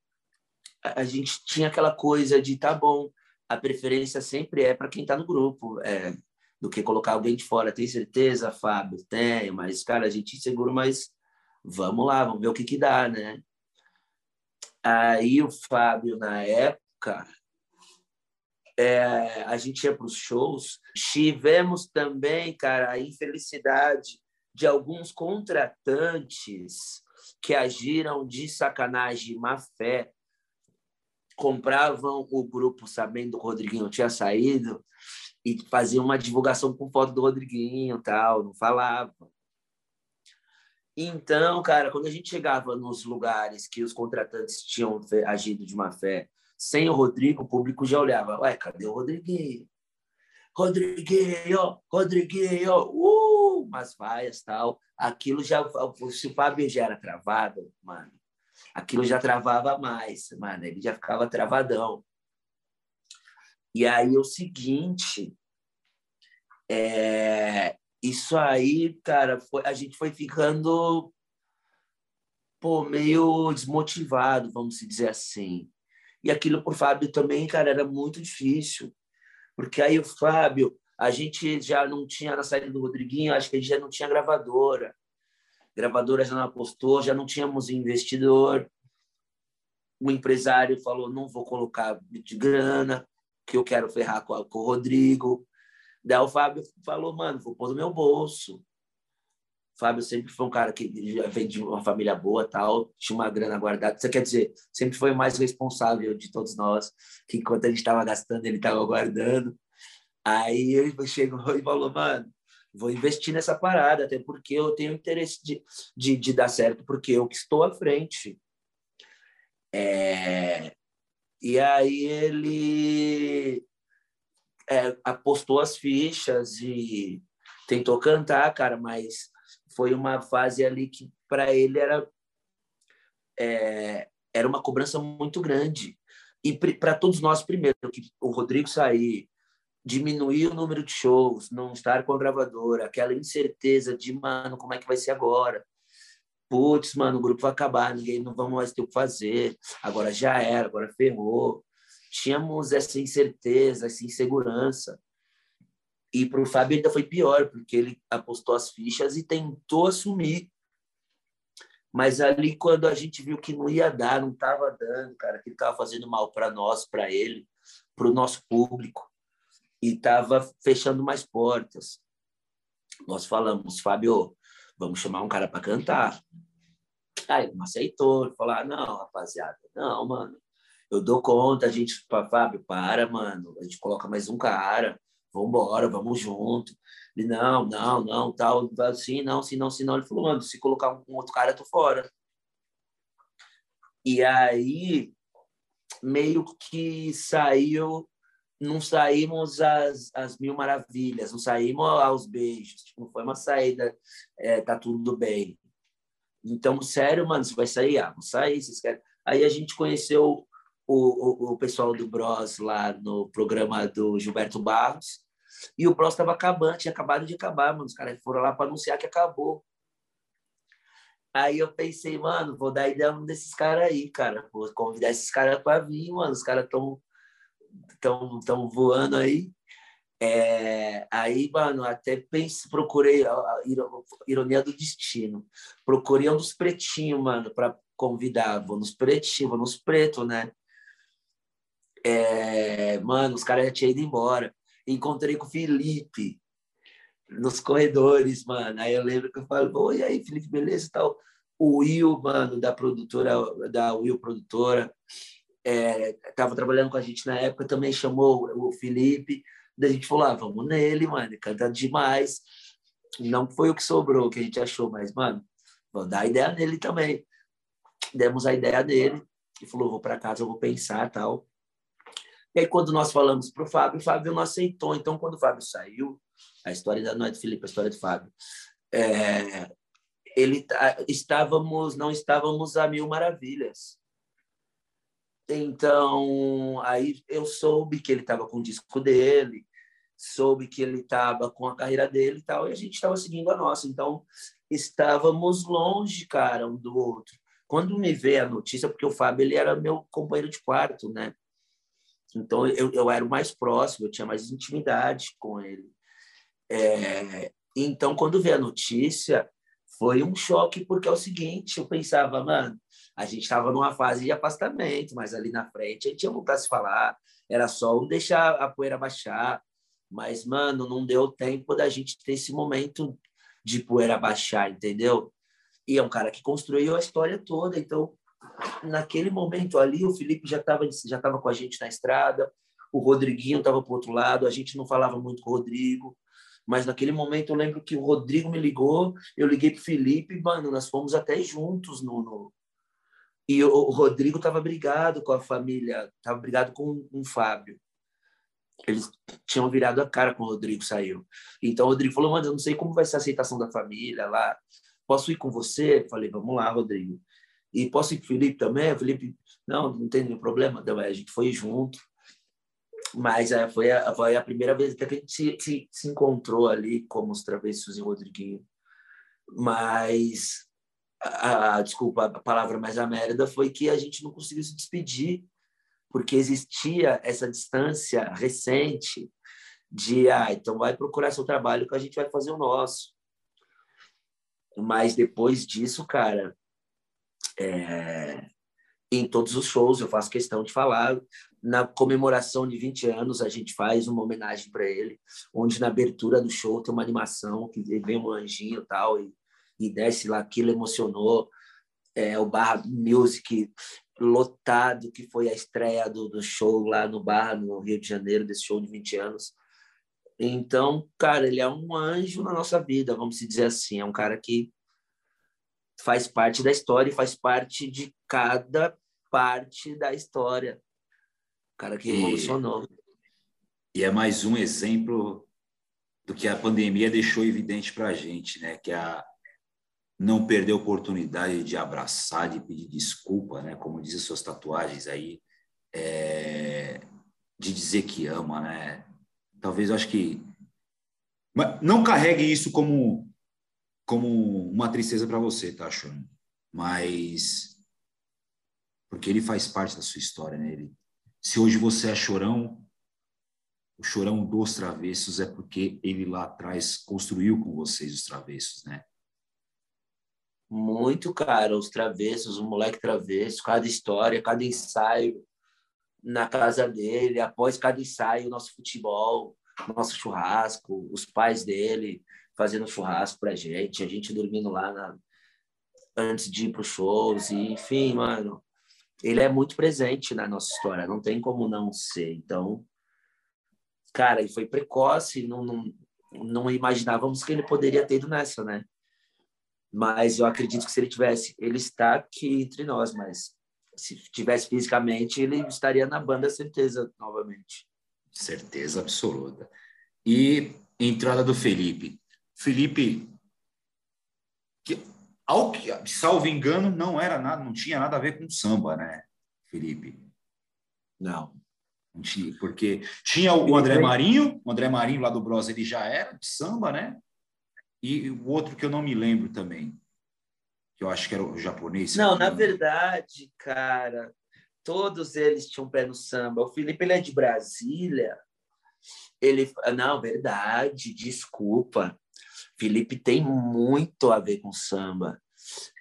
Speaker 2: a gente tinha aquela coisa de, tá bom, a preferência sempre é para quem está no grupo, é, do que colocar alguém de fora. Tem certeza, Fábio? Tenho, mas, cara, a gente segura, mas vamos lá, vamos ver o que, que dá, né? Aí o Fábio, na época, é, a gente ia para os shows. Tivemos também, cara, a infelicidade de alguns contratantes que agiram de sacanagem, má fé, compravam o grupo sabendo que o Rodriguinho tinha saído e faziam uma divulgação com foto do Rodriguinho tal, não falavam. Então, cara, quando a gente chegava nos lugares que os contratantes tinham agido de má fé, sem o Rodrigo, o público já olhava, ué, cadê o Rodriguinho? Rodriguinho, Rodriguinho, uh, umas vaias tal. Aquilo já, se o Fábio já era travado, mano, aquilo já travava mais, mano, ele já ficava travadão. E aí o seguinte, é, isso aí, cara, foi, a gente foi ficando pô, meio desmotivado, vamos dizer assim. E aquilo por Fábio também, cara, era muito difícil. Porque aí o Fábio, a gente já não tinha, na saída do Rodriguinho, acho que a gente já não tinha gravadora. Gravadora já não apostou, já não tínhamos investidor. O empresário falou: não vou colocar de grana, que eu quero ferrar com, com o Rodrigo. Daí o Fábio falou, mano, vou pôr no meu bolso. O Fábio sempre foi um cara que vem de uma família boa, tal, tinha uma grana guardada. Isso quer dizer, sempre foi o mais responsável de todos nós, que enquanto a gente estava gastando, ele estava guardando. Aí ele chegou e falou, mano, vou investir nessa parada, até porque eu tenho interesse de, de, de dar certo, porque eu que estou à frente. É... E aí ele é, apostou as fichas e tentou cantar, cara, mas foi uma fase ali que para ele era é, era uma cobrança muito grande. E para todos nós primeiro que o Rodrigo sair diminuir o número de shows não estar com a gravadora aquela incerteza de mano como é que vai ser agora putz mano o grupo vai acabar ninguém não vamos mais ter o que fazer agora já era agora ferrou tínhamos essa incerteza, essa insegurança. E para o Fábio ainda foi pior, porque ele apostou as fichas e tentou assumir. Mas ali, quando a gente viu que não ia dar, não estava dando, cara, que ele estava fazendo mal para nós, para ele, para o nosso público, e estava fechando mais portas. Nós falamos, Fábio, vamos chamar um cara para cantar. Aí ele não aceitou, ele falou: ah, não, rapaziada, não, mano, eu dou conta, a gente, Fábio, para, mano, a gente coloca mais um cara, vamos embora, vamos junto. Ele, não, não, não, tal, assim, não, sim, não, sim, não. Ele falou, mano, se colocar um outro cara, eu tô fora. E aí, meio que saiu, não saímos às, às mil maravilhas, não saímos aos beijos, tipo, foi uma saída, é, tá tudo bem. Então, sério, mano, você vai sair? Ah, vou sair, vocês querem... Aí a gente conheceu o, o, o pessoal do Bros lá no programa do Gilberto Barros. E o Bros estava acabando, tinha acabado de acabar, mano. Os caras foram lá para anunciar que acabou. Aí eu pensei, mano, vou dar ideia um desses caras aí, cara. Vou convidar esses caras para vir, mano. Os caras estão tão, tão voando aí. É, aí, mano, até pense, procurei a, ironia do destino. Procurei um dos pretinhos, mano, para convidar. Vou nos pretinhos, vou nos pretos, né? É, mano, os caras já tinham ido embora. Encontrei com o Felipe nos corredores, mano. Aí eu lembro que eu falei, oi, aí, Felipe, beleza e tal. O Will, mano, da produtora, da Will Produtora, estava é, trabalhando com a gente na época, também chamou o Felipe. Daí a gente falou: ah, vamos nele, mano, canta demais. Não foi o que sobrou, que a gente achou, mas, mano, vou dar a ideia nele também. Demos a ideia dele e falou: vou para casa, eu vou pensar tal. E aí, quando nós falamos para o Fábio, o Fábio não aceitou. Então, quando o Fábio saiu, a história da, não é de Felipe, a história do Fábio, é, ele tá, estávamos, não estávamos a mil maravilhas. Então, aí eu soube que ele estava com o disco dele, soube que ele estava com a carreira dele e tal, e a gente estava seguindo a nossa. Então, estávamos longe, cara, um do outro. Quando me veio a notícia, porque o Fábio ele era meu companheiro de quarto, né? Então, eu, eu era o mais próximo, eu tinha mais intimidade com ele. É, então, quando veio a notícia, foi um choque, porque é o seguinte, eu pensava, mano, a gente estava numa fase de afastamento, mas ali na frente a gente ia voltar a se falar, era só um deixar a poeira baixar, mas, mano, não deu tempo da gente ter esse momento de poeira baixar, entendeu? E é um cara que construiu a história toda, então, naquele momento ali, o Felipe já estava já tava com a gente na estrada, o Rodriguinho estava para outro lado, a gente não falava muito com o Rodrigo, mas naquele momento eu lembro que o Rodrigo me ligou, eu liguei para o Felipe, mano, nós fomos até juntos no, no... E o, Rodrigo estava brigado com a família, estava brigado com, o Fábio. Eles tinham virado a cara quando o Rodrigo saiu. Então o Rodrigo falou, mano, eu não sei como vai ser a aceitação da família lá. Posso ir com você? Falei, vamos lá, Rodrigo. E posso ir com o Felipe também? O Felipe, não, não tem nenhum problema. Então, a gente foi junto. Mas é, foi, a, foi a primeira vez que a gente se, se, se encontrou ali como os travessos e o Rodriguinho. Mas, a, a, desculpa a palavra mais a merda, foi que a gente não conseguiu se despedir, porque existia essa distância recente de, ah, então vai procurar seu trabalho que a gente vai fazer o nosso. Mas depois disso, cara, é, em todos os shows eu faço questão de falar na comemoração de 20 anos, a gente faz uma homenagem para ele, onde na abertura do show tem uma animação que vem um anjinho e tal, desce lá, aquilo emocionou. É, o Barra Music lotado, que foi a estreia do, do show lá no Barra, no Rio de Janeiro, desse show de 20 anos. Então, cara, ele é um anjo na nossa vida, vamos dizer assim. É um cara que faz parte da história e faz parte de cada parte da história cara que revolucionou.
Speaker 1: E, e é mais um exemplo do que a pandemia deixou evidente para a gente, né? Que a não perder a oportunidade de abraçar, de pedir desculpa, né? Como dizem suas tatuagens aí, é... de dizer que ama, né? Talvez eu acho que não carregue isso como como uma tristeza para você, tá, Chorão? Mas porque ele faz parte da sua história, né? Ele se hoje você é chorão, o chorão dos travessos é porque ele lá atrás construiu com vocês os travessos, né?
Speaker 2: Muito, cara. Os travessos, o moleque travesso, cada história, cada ensaio na casa dele, após cada ensaio, nosso futebol, nosso churrasco, os pais dele fazendo churrasco pra gente, a gente dormindo lá na... antes de ir para os shows, e, enfim, mano ele é muito presente na nossa história, não tem como não ser. Então, cara, ele foi precoce, não, não, não imaginávamos que ele poderia ter ido nessa, né? Mas eu acredito que se ele tivesse, ele está aqui entre nós, mas se tivesse fisicamente, ele estaria na banda, certeza, novamente.
Speaker 1: Certeza absoluta. E entrada do Felipe. Felipe, que ao que, salvo engano, não era nada, não tinha nada a ver com samba, né, Felipe?
Speaker 2: Não.
Speaker 1: Não tinha, porque tinha o André Marinho, o André Marinho lá do Bros, ele já era de samba, né? E o outro que eu não me lembro também, que eu acho que era o japonês.
Speaker 2: Não, na verdade, cara, todos eles tinham pé no samba. O Felipe, ele é de Brasília. Ele, não, verdade, desculpa. Felipe tem muito a ver com samba.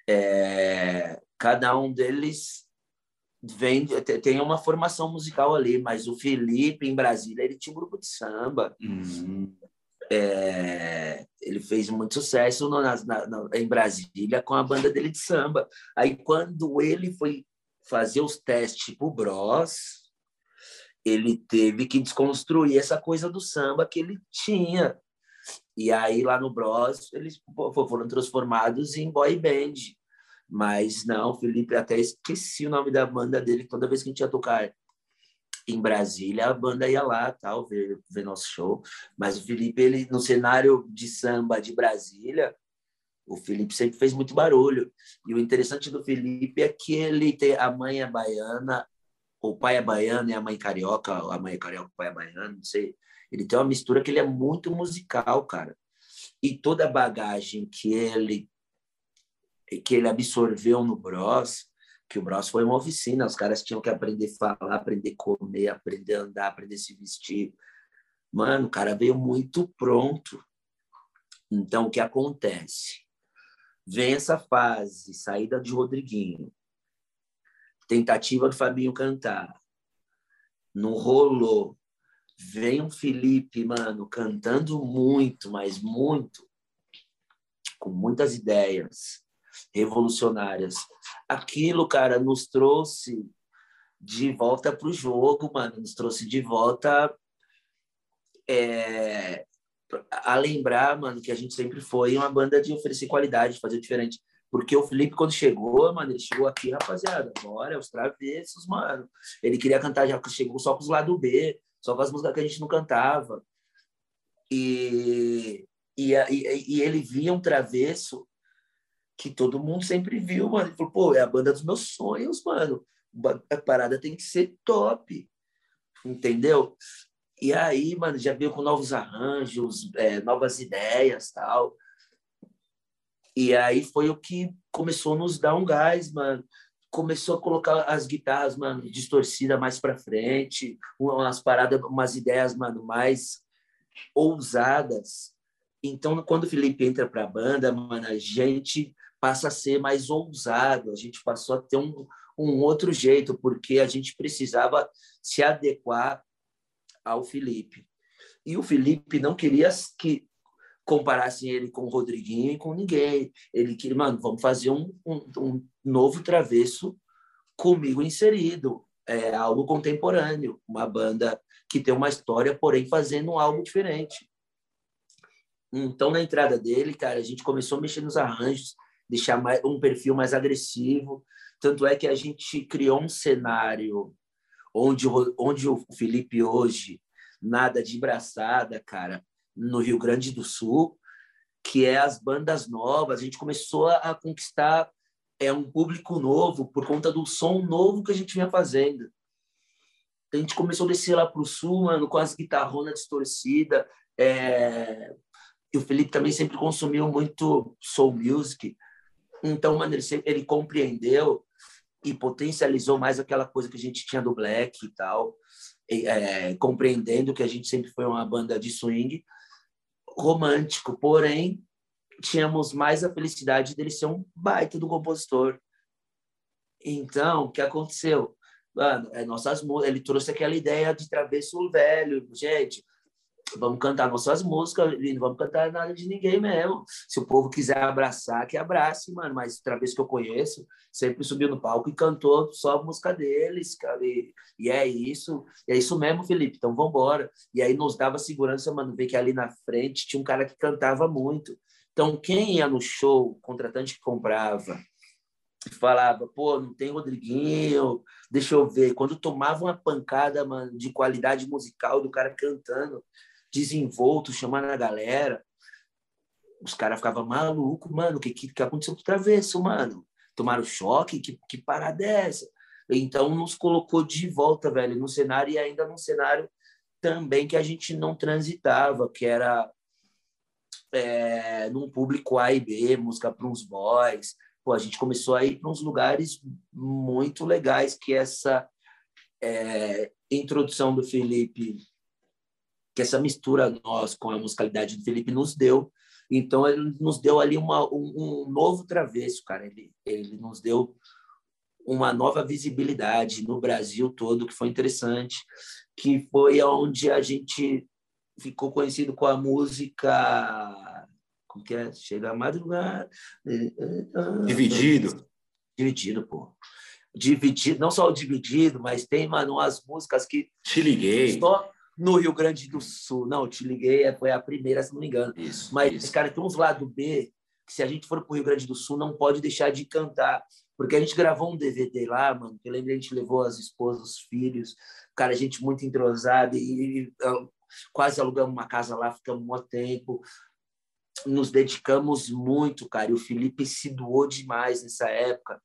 Speaker 2: É, cada um deles vem tem uma formação musical ali, mas o Felipe em Brasília ele tinha um grupo de samba. Uhum. É, ele fez muito sucesso no, na, na, em Brasília com a banda dele de samba. Aí quando ele foi fazer os testes pro Bros, ele teve que desconstruir essa coisa do samba que ele tinha. E aí, lá no Bros, eles foram transformados em boy band. Mas não, Felipe, até esqueci o nome da banda dele. Toda vez que a gente ia tocar em Brasília, a banda ia lá, tal, ver, ver nosso show. Mas o Felipe, ele no cenário de samba de Brasília, o Felipe sempre fez muito barulho. E o interessante do Felipe é que ele tem a mãe é baiana, o pai é baiano e a mãe carioca, a mãe é carioca, o pai é baiano, não sei. Ele tem uma mistura que ele é muito musical, cara. E toda a bagagem que ele que ele absorveu no Bros, que o Bros foi uma oficina, os caras tinham que aprender a falar, aprender a comer, aprender a andar, aprender a se vestir. Mano, o cara veio muito pronto. Então, o que acontece? Vem essa fase, saída de Rodriguinho, tentativa do Fabinho cantar, não rolou, vem um Felipe, mano, cantando muito, mas muito, com muitas ideias revolucionárias. Aquilo, cara, nos trouxe de volta para o jogo, mano, nos trouxe de volta é, a lembrar, mano, que a gente sempre foi uma banda de oferecer qualidade, de fazer diferente. Porque o Felipe, quando chegou, mano, ele chegou aqui, rapaziada, bora, os travessos, mano. Ele queria cantar, já chegou só com os lados B, só com as músicas que a gente não cantava. E, e, e, e ele via um travesso que todo mundo sempre viu, mano. Ele falou, pô, é a banda dos meus sonhos, mano. A parada tem que ser top. Entendeu? E aí, mano, já veio com novos arranjos, é, novas ideias tal. E aí foi o que começou a nos dar um gás, mano começou a colocar as guitarras, mano, distorcida mais para frente, umas paradas, umas ideias, mano, mais ousadas. Então, quando o Felipe entra para a banda, mano, a gente passa a ser mais ousado, a gente passou a ter um, um outro jeito, porque a gente precisava se adequar ao Felipe. E o Felipe não queria que comparassem ele com o Rodriguinho e com ninguém. Ele queria, mano, vamos fazer um, um, um novo travesso comigo inserido. É algo contemporâneo, uma banda que tem uma história, porém fazendo algo diferente. Então, na entrada dele, cara, a gente começou a mexer nos arranjos, deixar mais, um perfil mais agressivo. Tanto é que a gente criou um cenário onde, onde o Felipe hoje nada de braçada, cara, no Rio Grande do Sul, que é as bandas novas. A gente começou a conquistar é um público novo por conta do som novo que a gente vinha fazendo. A gente começou a descer lá para o sul, mano, com as guitarronas distorcidas. É... E o Felipe também sempre consumiu muito soul music. Então, mano, ele, ele compreendeu e potencializou mais aquela coisa que a gente tinha do black e tal, é, compreendendo que a gente sempre foi uma banda de swing romântico, porém tínhamos mais a felicidade dele ser um baita do compositor. Então, o que aconteceu? Mano, é nossas ele trouxe aquela ideia de travesso velho, gente. Vamos cantar nossas músicas e não vamos cantar nada de ninguém mesmo. Se o povo quiser abraçar, que abrace, mano. Mas travesso que eu conheço, sempre subiu no palco e cantou só a música deles, cara. E, e é isso, é isso mesmo, Felipe. Então vamos embora. E aí nos dava segurança, mano, ver que ali na frente tinha um cara que cantava muito. Então, quem ia no show, contratante que comprava, falava, pô, não tem Rodriguinho, deixa eu ver. Quando tomava uma pancada mano, de qualidade musical do cara cantando, desenvolto, chamando a galera, os caras ficavam malucos, mano, o que, que, que aconteceu com o Travesso, mano? Tomaram choque? Que, que parada é essa? Então, nos colocou de volta, velho, no cenário e ainda num cenário também que a gente não transitava, que era é, num público A e B, música para uns boys. Pô, a gente começou a ir para uns lugares muito legais que essa é, introdução do Felipe, que essa mistura nós com a musicalidade do Felipe nos deu. Então, ele nos deu ali uma, um, um novo travesso, cara. Ele, ele nos deu uma nova visibilidade no Brasil todo, que foi interessante, que foi onde a gente ficou conhecido com a música. Como que é? Chega a madrugada.
Speaker 1: Dividido.
Speaker 2: Dividido, pô. dividido, não só o dividido, mas tem, mano, umas músicas que.
Speaker 1: Te liguei.
Speaker 2: Só no Rio Grande do Sul. Não, te liguei, foi a primeira, se não me engano.
Speaker 1: Isso.
Speaker 2: Mas,
Speaker 1: isso.
Speaker 2: cara, tem uns lado B que se a gente for para o Rio Grande do Sul, não pode deixar de cantar. Porque a gente gravou um DVD lá, mano, que eu lembro a gente levou as esposas, os filhos, cara, a gente muito entrosada e, e quase alugamos uma casa lá, ficamos um tempo. Nos dedicamos muito, cara, e o Felipe se doou demais nessa época.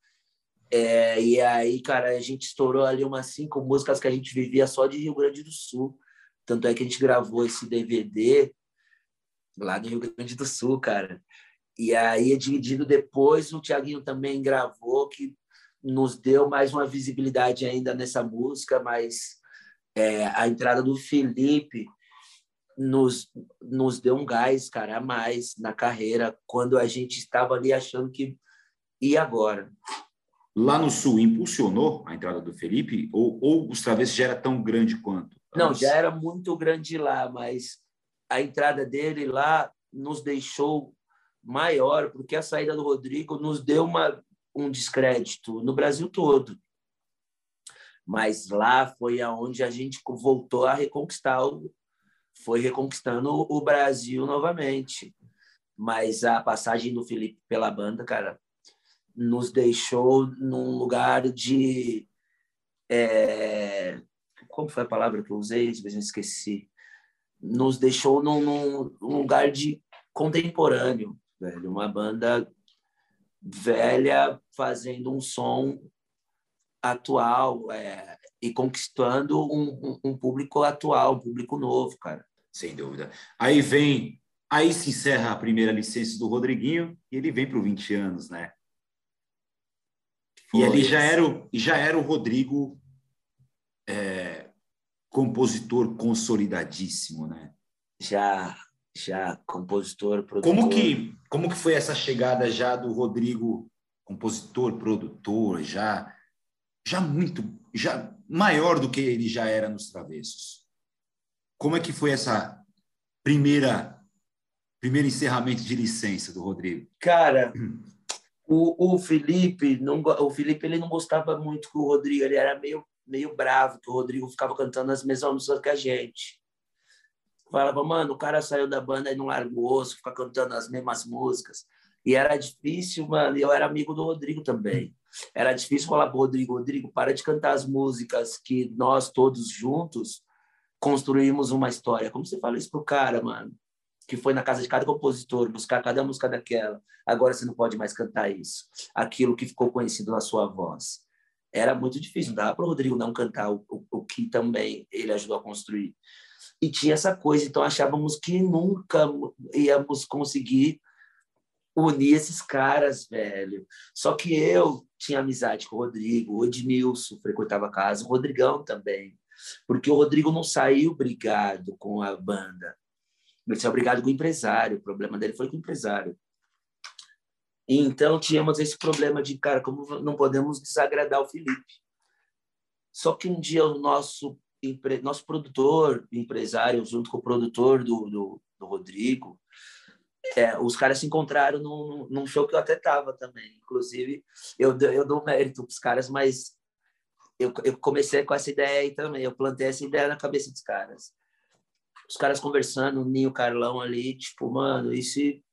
Speaker 2: É, e aí, cara, a gente estourou ali umas cinco músicas que a gente vivia só de Rio Grande do Sul. Tanto é que a gente gravou esse DVD lá no Rio Grande do Sul, cara. E aí, dividido depois, o Tiaguinho também gravou, que nos deu mais uma visibilidade ainda nessa música, mas é, a entrada do Felipe nos, nos deu um gás, cara, a mais na carreira, quando a gente estava ali achando que ia agora.
Speaker 1: Lá no Sul, impulsionou a entrada do Felipe? Ou, ou os travessos já era tão grande quanto?
Speaker 2: Não, já era muito grande lá, mas a entrada dele lá nos deixou maior, porque a saída do Rodrigo nos deu uma, um descrédito no Brasil todo. Mas lá foi aonde a gente voltou a reconquistar, o, foi reconquistando o Brasil novamente. Mas a passagem do Felipe pela banda, cara, nos deixou num lugar de. É, como foi a palavra que eu usei? Às vezes eu esqueci. Nos deixou num, num lugar de contemporâneo, velho. Uma banda velha fazendo um som atual é, e conquistando um, um, um, público atual, um público novo, cara.
Speaker 1: Sem dúvida. Aí vem, aí se encerra a primeira licença do Rodriguinho e ele vem para 20 anos, né? Foi. E ali já era, o, já era o Rodrigo é, compositor consolidadíssimo, né?
Speaker 2: Já, já compositor, produtor.
Speaker 1: Como que, como que foi essa chegada já do Rodrigo, compositor, produtor, já, já muito, já maior do que ele já era nos Travessos? Como é que foi essa primeira, primeiro encerramento de licença do Rodrigo?
Speaker 2: Cara, o, o Felipe, não, o Felipe ele não gostava muito que o Rodrigo, ele era meio meio bravo que o Rodrigo ficava cantando as mesmas músicas que a gente. Falava, mano, o cara saiu da banda e não largou osso, fica cantando as mesmas músicas. E era difícil, mano, e eu era amigo do Rodrigo também. Era difícil falar pro Rodrigo, Rodrigo, para de cantar as músicas que nós todos juntos construímos uma história. Como você fala isso pro cara, mano? Que foi na casa de cada compositor, buscar cada música daquela. Agora você não pode mais cantar isso. Aquilo que ficou conhecido na sua voz era muito difícil. Não dava para o Rodrigo não cantar o, o, o, que também ele ajudou a construir. E tinha essa coisa, então achávamos que nunca íamos conseguir unir esses caras, velho. Só que eu tinha amizade com o Rodrigo, o Edmilson frequentava a casa, o Rodrigão também. Porque o Rodrigo não saiu brigado com a banda. Ele saiu brigado com o empresário. O problema dele foi com o empresário. Então tínhamos esse problema de, cara, como não podemos desagradar o Felipe. Só que um dia o nosso nosso produtor, empresário, junto com o produtor do, do, do Rodrigo, é, os caras se encontraram num, num show que eu até tava também. Inclusive, eu, eu dou mérito para os caras, mas eu, eu comecei com essa ideia aí também. Eu plantei essa ideia na cabeça dos caras. Os caras conversando, o Ninho Carlão ali, tipo, mano, e se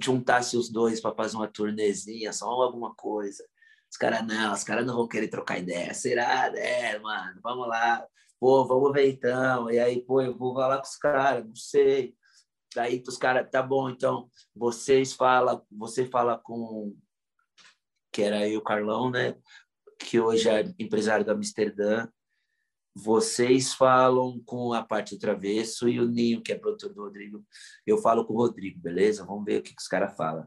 Speaker 2: juntasse os dois para fazer uma turnezinha, só alguma coisa. Os caras não, os caras não vão querer trocar ideia. Será? É, mano, vamos lá. Pô, vamos ver então. E aí, pô, eu vou falar com os caras, não sei. Daí os caras, tá bom, então, vocês falam, você fala com que era aí o Carlão, né? Que hoje é empresário da Amsterdã vocês falam com a parte do Travesso e o Ninho, que é produtor do Rodrigo, eu falo com o Rodrigo, beleza? Vamos ver o que, que os caras falam.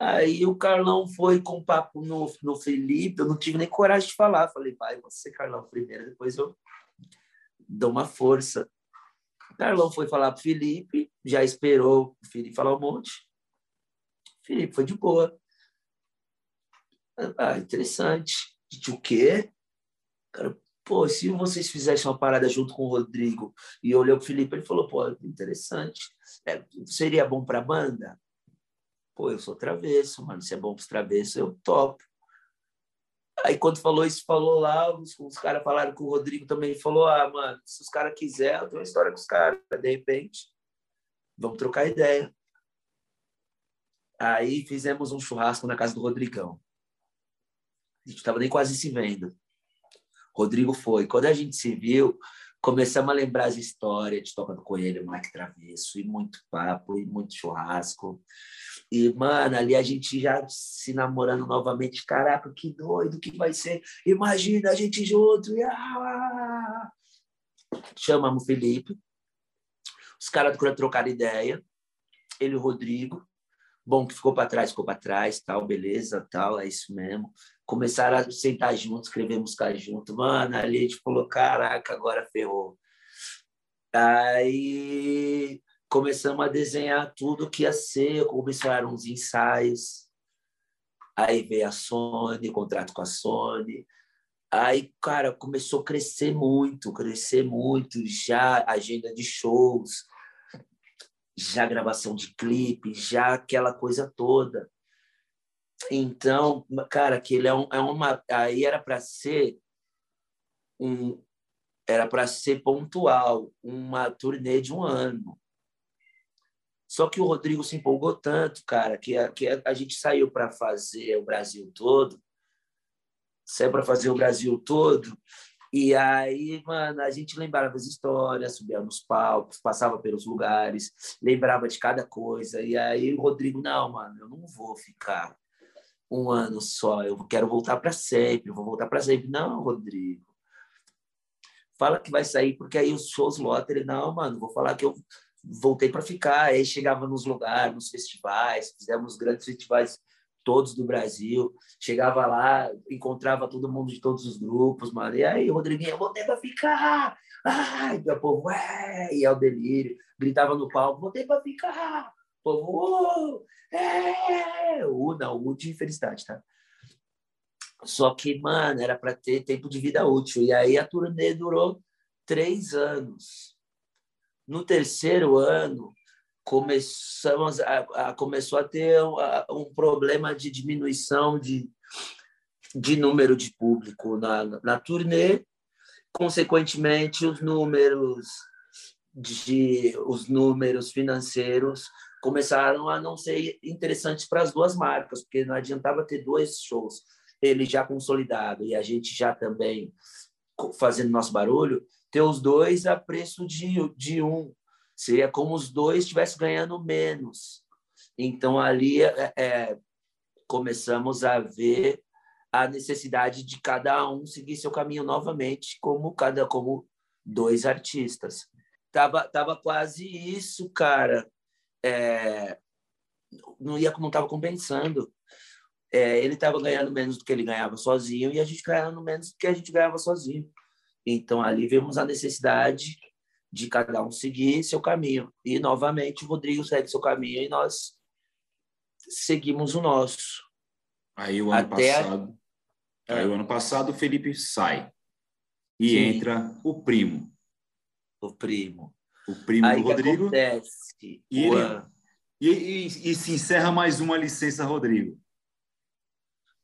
Speaker 2: Aí o Carlão foi com papo no, no Felipe, eu não tive nem coragem de falar. Falei, vai, você, Carlão, primeiro, depois eu dou uma força. O Carlão foi falar pro Felipe, já esperou o Felipe falar um monte. O Felipe foi de boa. Ah, interessante. O quê? Cara, pô, se vocês fizessem uma parada junto com o Rodrigo e olhou o Felipe, ele falou, pô, interessante, é, seria bom para a banda? Pô, eu sou travesso, mano, se é bom para os travessos, eu topo. Aí quando falou isso, falou lá, os, os caras falaram que o Rodrigo também falou, ah, mano, se os caras quiserem, eu tenho uma história com os caras, de repente, vamos trocar ideia. Aí fizemos um churrasco na casa do Rodrigão. A gente estava nem quase se vendo. Rodrigo foi. Quando a gente se viu, começamos a lembrar as histórias de Toca do Coelho, Mike Travesso, e muito papo, e muito churrasco. E, mano, ali a gente já se namorando novamente. Caraca, que doido que vai ser. Imagina a gente junto. Ah! Chamamos o Felipe. Os caras trocaram ideia. Ele e o Rodrigo. Bom, que ficou para trás, ficou para trás, tal, beleza, tal, é isso mesmo. Começaram a sentar juntos, escrever música junto. Mano, ali a gente falou, caraca, agora ferrou. Aí começamos a desenhar tudo que ia ser, começaram uns ensaios. Aí veio a Sony, contrato com a Sony. Aí, cara, começou a crescer muito, crescer muito, já agenda de shows, já gravação de clipe, já aquela coisa toda. Então, cara, aquele é, um, é uma. Aí era para ser um. Era para ser pontual, uma turnê de um ano. Só que o Rodrigo se empolgou tanto, cara, que a, que a gente saiu para fazer o Brasil todo, saiu para fazer o Brasil todo, e aí, mano, a gente lembrava as histórias, subia nos palcos, passava pelos lugares, lembrava de cada coisa. E aí o Rodrigo, não, mano, eu não vou ficar um ano só, eu quero voltar para sempre, vou voltar para sempre. Não, Rodrigo. Fala que vai sair, porque aí os shows lotam. Ele, não, mano, vou falar que eu voltei para ficar. Aí chegava nos lugares, nos festivais, fizemos grandes festivais todos do Brasil. Chegava lá, encontrava todo mundo de todos os grupos, mano. E aí, Rodriguinho, eu voltei para ficar. Ai, o povo, é, e é o delírio. Gritava no palco, voltei para ficar. O povo, oh, é, não, o de felicidade, tá? Só que, mano, era para ter tempo de vida útil. E aí a turnê durou três anos. No terceiro ano, começamos a, a, começou a ter um, um problema de diminuição de, de número de público na, na turnê, consequentemente os números de os números financeiros começaram a não ser interessantes para as duas marcas, porque não adiantava ter dois shows, ele já consolidado e a gente já também fazendo nosso barulho, ter os dois a preço de, de um. Seria como os dois estivessem ganhando menos. Então, ali é, é, começamos a ver a necessidade de cada um seguir seu caminho novamente, como cada como dois artistas. Tava, tava quase isso, cara. É, não ia como estava compensando. É, ele estava ganhando menos do que ele ganhava sozinho e a gente ganhando menos do que a gente ganhava sozinho. Então ali vemos a necessidade de cada um seguir seu caminho. E, novamente, o Rodrigo segue seu caminho e nós seguimos o nosso.
Speaker 1: Aí, o ano Até passado... A... Aí, o ano passado, o Felipe sai. E Sim. entra o primo.
Speaker 2: O primo.
Speaker 1: O primo aí do Rodrigo. Acontece, e, ele, e, e, e se encerra mais uma licença, Rodrigo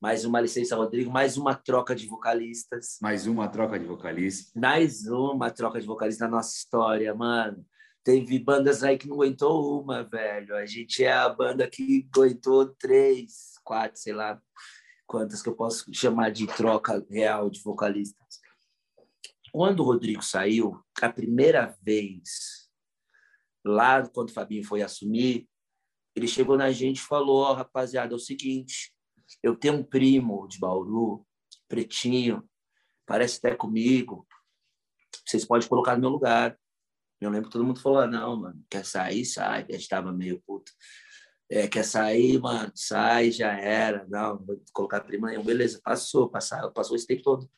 Speaker 2: mais uma licença Rodrigo, mais uma troca de vocalistas.
Speaker 1: Mais uma troca de vocalistas.
Speaker 2: Mais uma troca de vocalistas na nossa história, mano. Teve bandas aí que não aguentou uma, velho. A gente é a banda que aguentou três, quatro, sei lá quantas que eu posso chamar de troca real de vocalistas. Quando o Rodrigo saiu, a primeira vez, lá quando o Fabinho foi assumir, ele chegou na gente e falou: oh, rapaziada, é o seguinte, eu tenho um primo de Bauru, pretinho, parece até comigo. Vocês podem colocar no meu lugar. Eu lembro que todo mundo falou: ah, não, mano, quer sair, sai. A gente estava meio puto. É, quer sair, mano, sai, já era. Não, vou colocar primo nenhum. Beleza, passou, passou, passou esse tempo todo.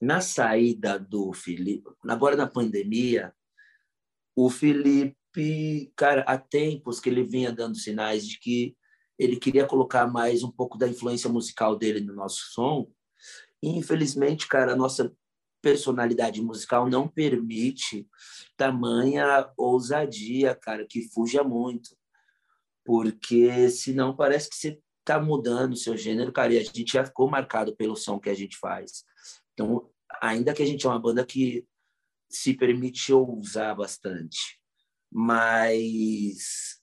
Speaker 2: Na saída do Felipe, agora na pandemia, o Felipe, cara, há tempos que ele vinha dando sinais de que ele queria colocar mais um pouco da influência musical dele no nosso som. E, infelizmente, cara, a nossa personalidade musical não permite tamanha ousadia, cara, que fuja muito. Porque senão parece que você tá mudando o seu gênero, cara, e a gente já ficou marcado pelo som que a gente faz. Então, ainda que a gente é uma banda que se permite ousar bastante, mas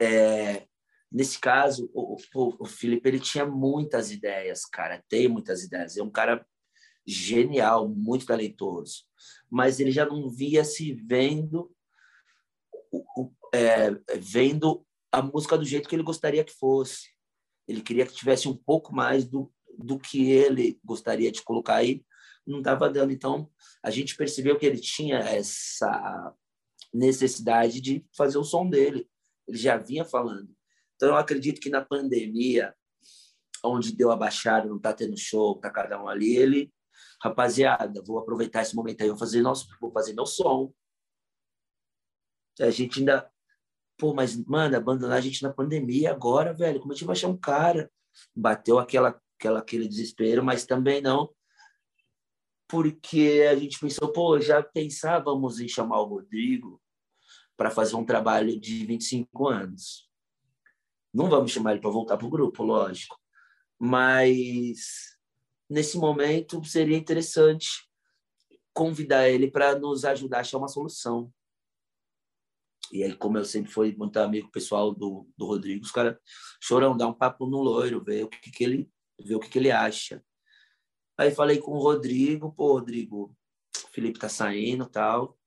Speaker 2: é, nesse caso, o, o, o Felipe ele tinha muitas ideias, cara, tem muitas ideias. É um cara genial, muito talentoso, mas ele já não via se vendo é, vendo a música do jeito que ele gostaria que fosse. Ele queria que tivesse um pouco mais do, do que ele gostaria de colocar aí, não estava dando. Então, a gente percebeu que ele tinha essa necessidade de fazer o som dele. Ele já vinha falando. Então, eu acredito que na pandemia, onde deu a baixada, não está tendo show, está cada um ali, ele, rapaziada, vou aproveitar esse momento aí, vou fazer, nosso, vou fazer meu som. A gente ainda Pô, mas, mano, abandonar a gente na pandemia agora, velho, como a gente vai achar um cara? Bateu aquela, aquela, aquele desespero, mas também não, porque a gente pensou, pô, já pensávamos em chamar o Rodrigo para fazer um trabalho de 25 anos. Não vamos chamar ele para voltar para o grupo, lógico, mas nesse momento seria interessante convidar ele para nos ajudar a achar uma solução. E aí, como eu sempre fui muito amigo pessoal do, do Rodrigo, os caras, chorão, dá um papo no loiro, ver o que, que ele ver o que, que ele acha. Aí falei com o Rodrigo, pô, Rodrigo, o Felipe tá saindo tal.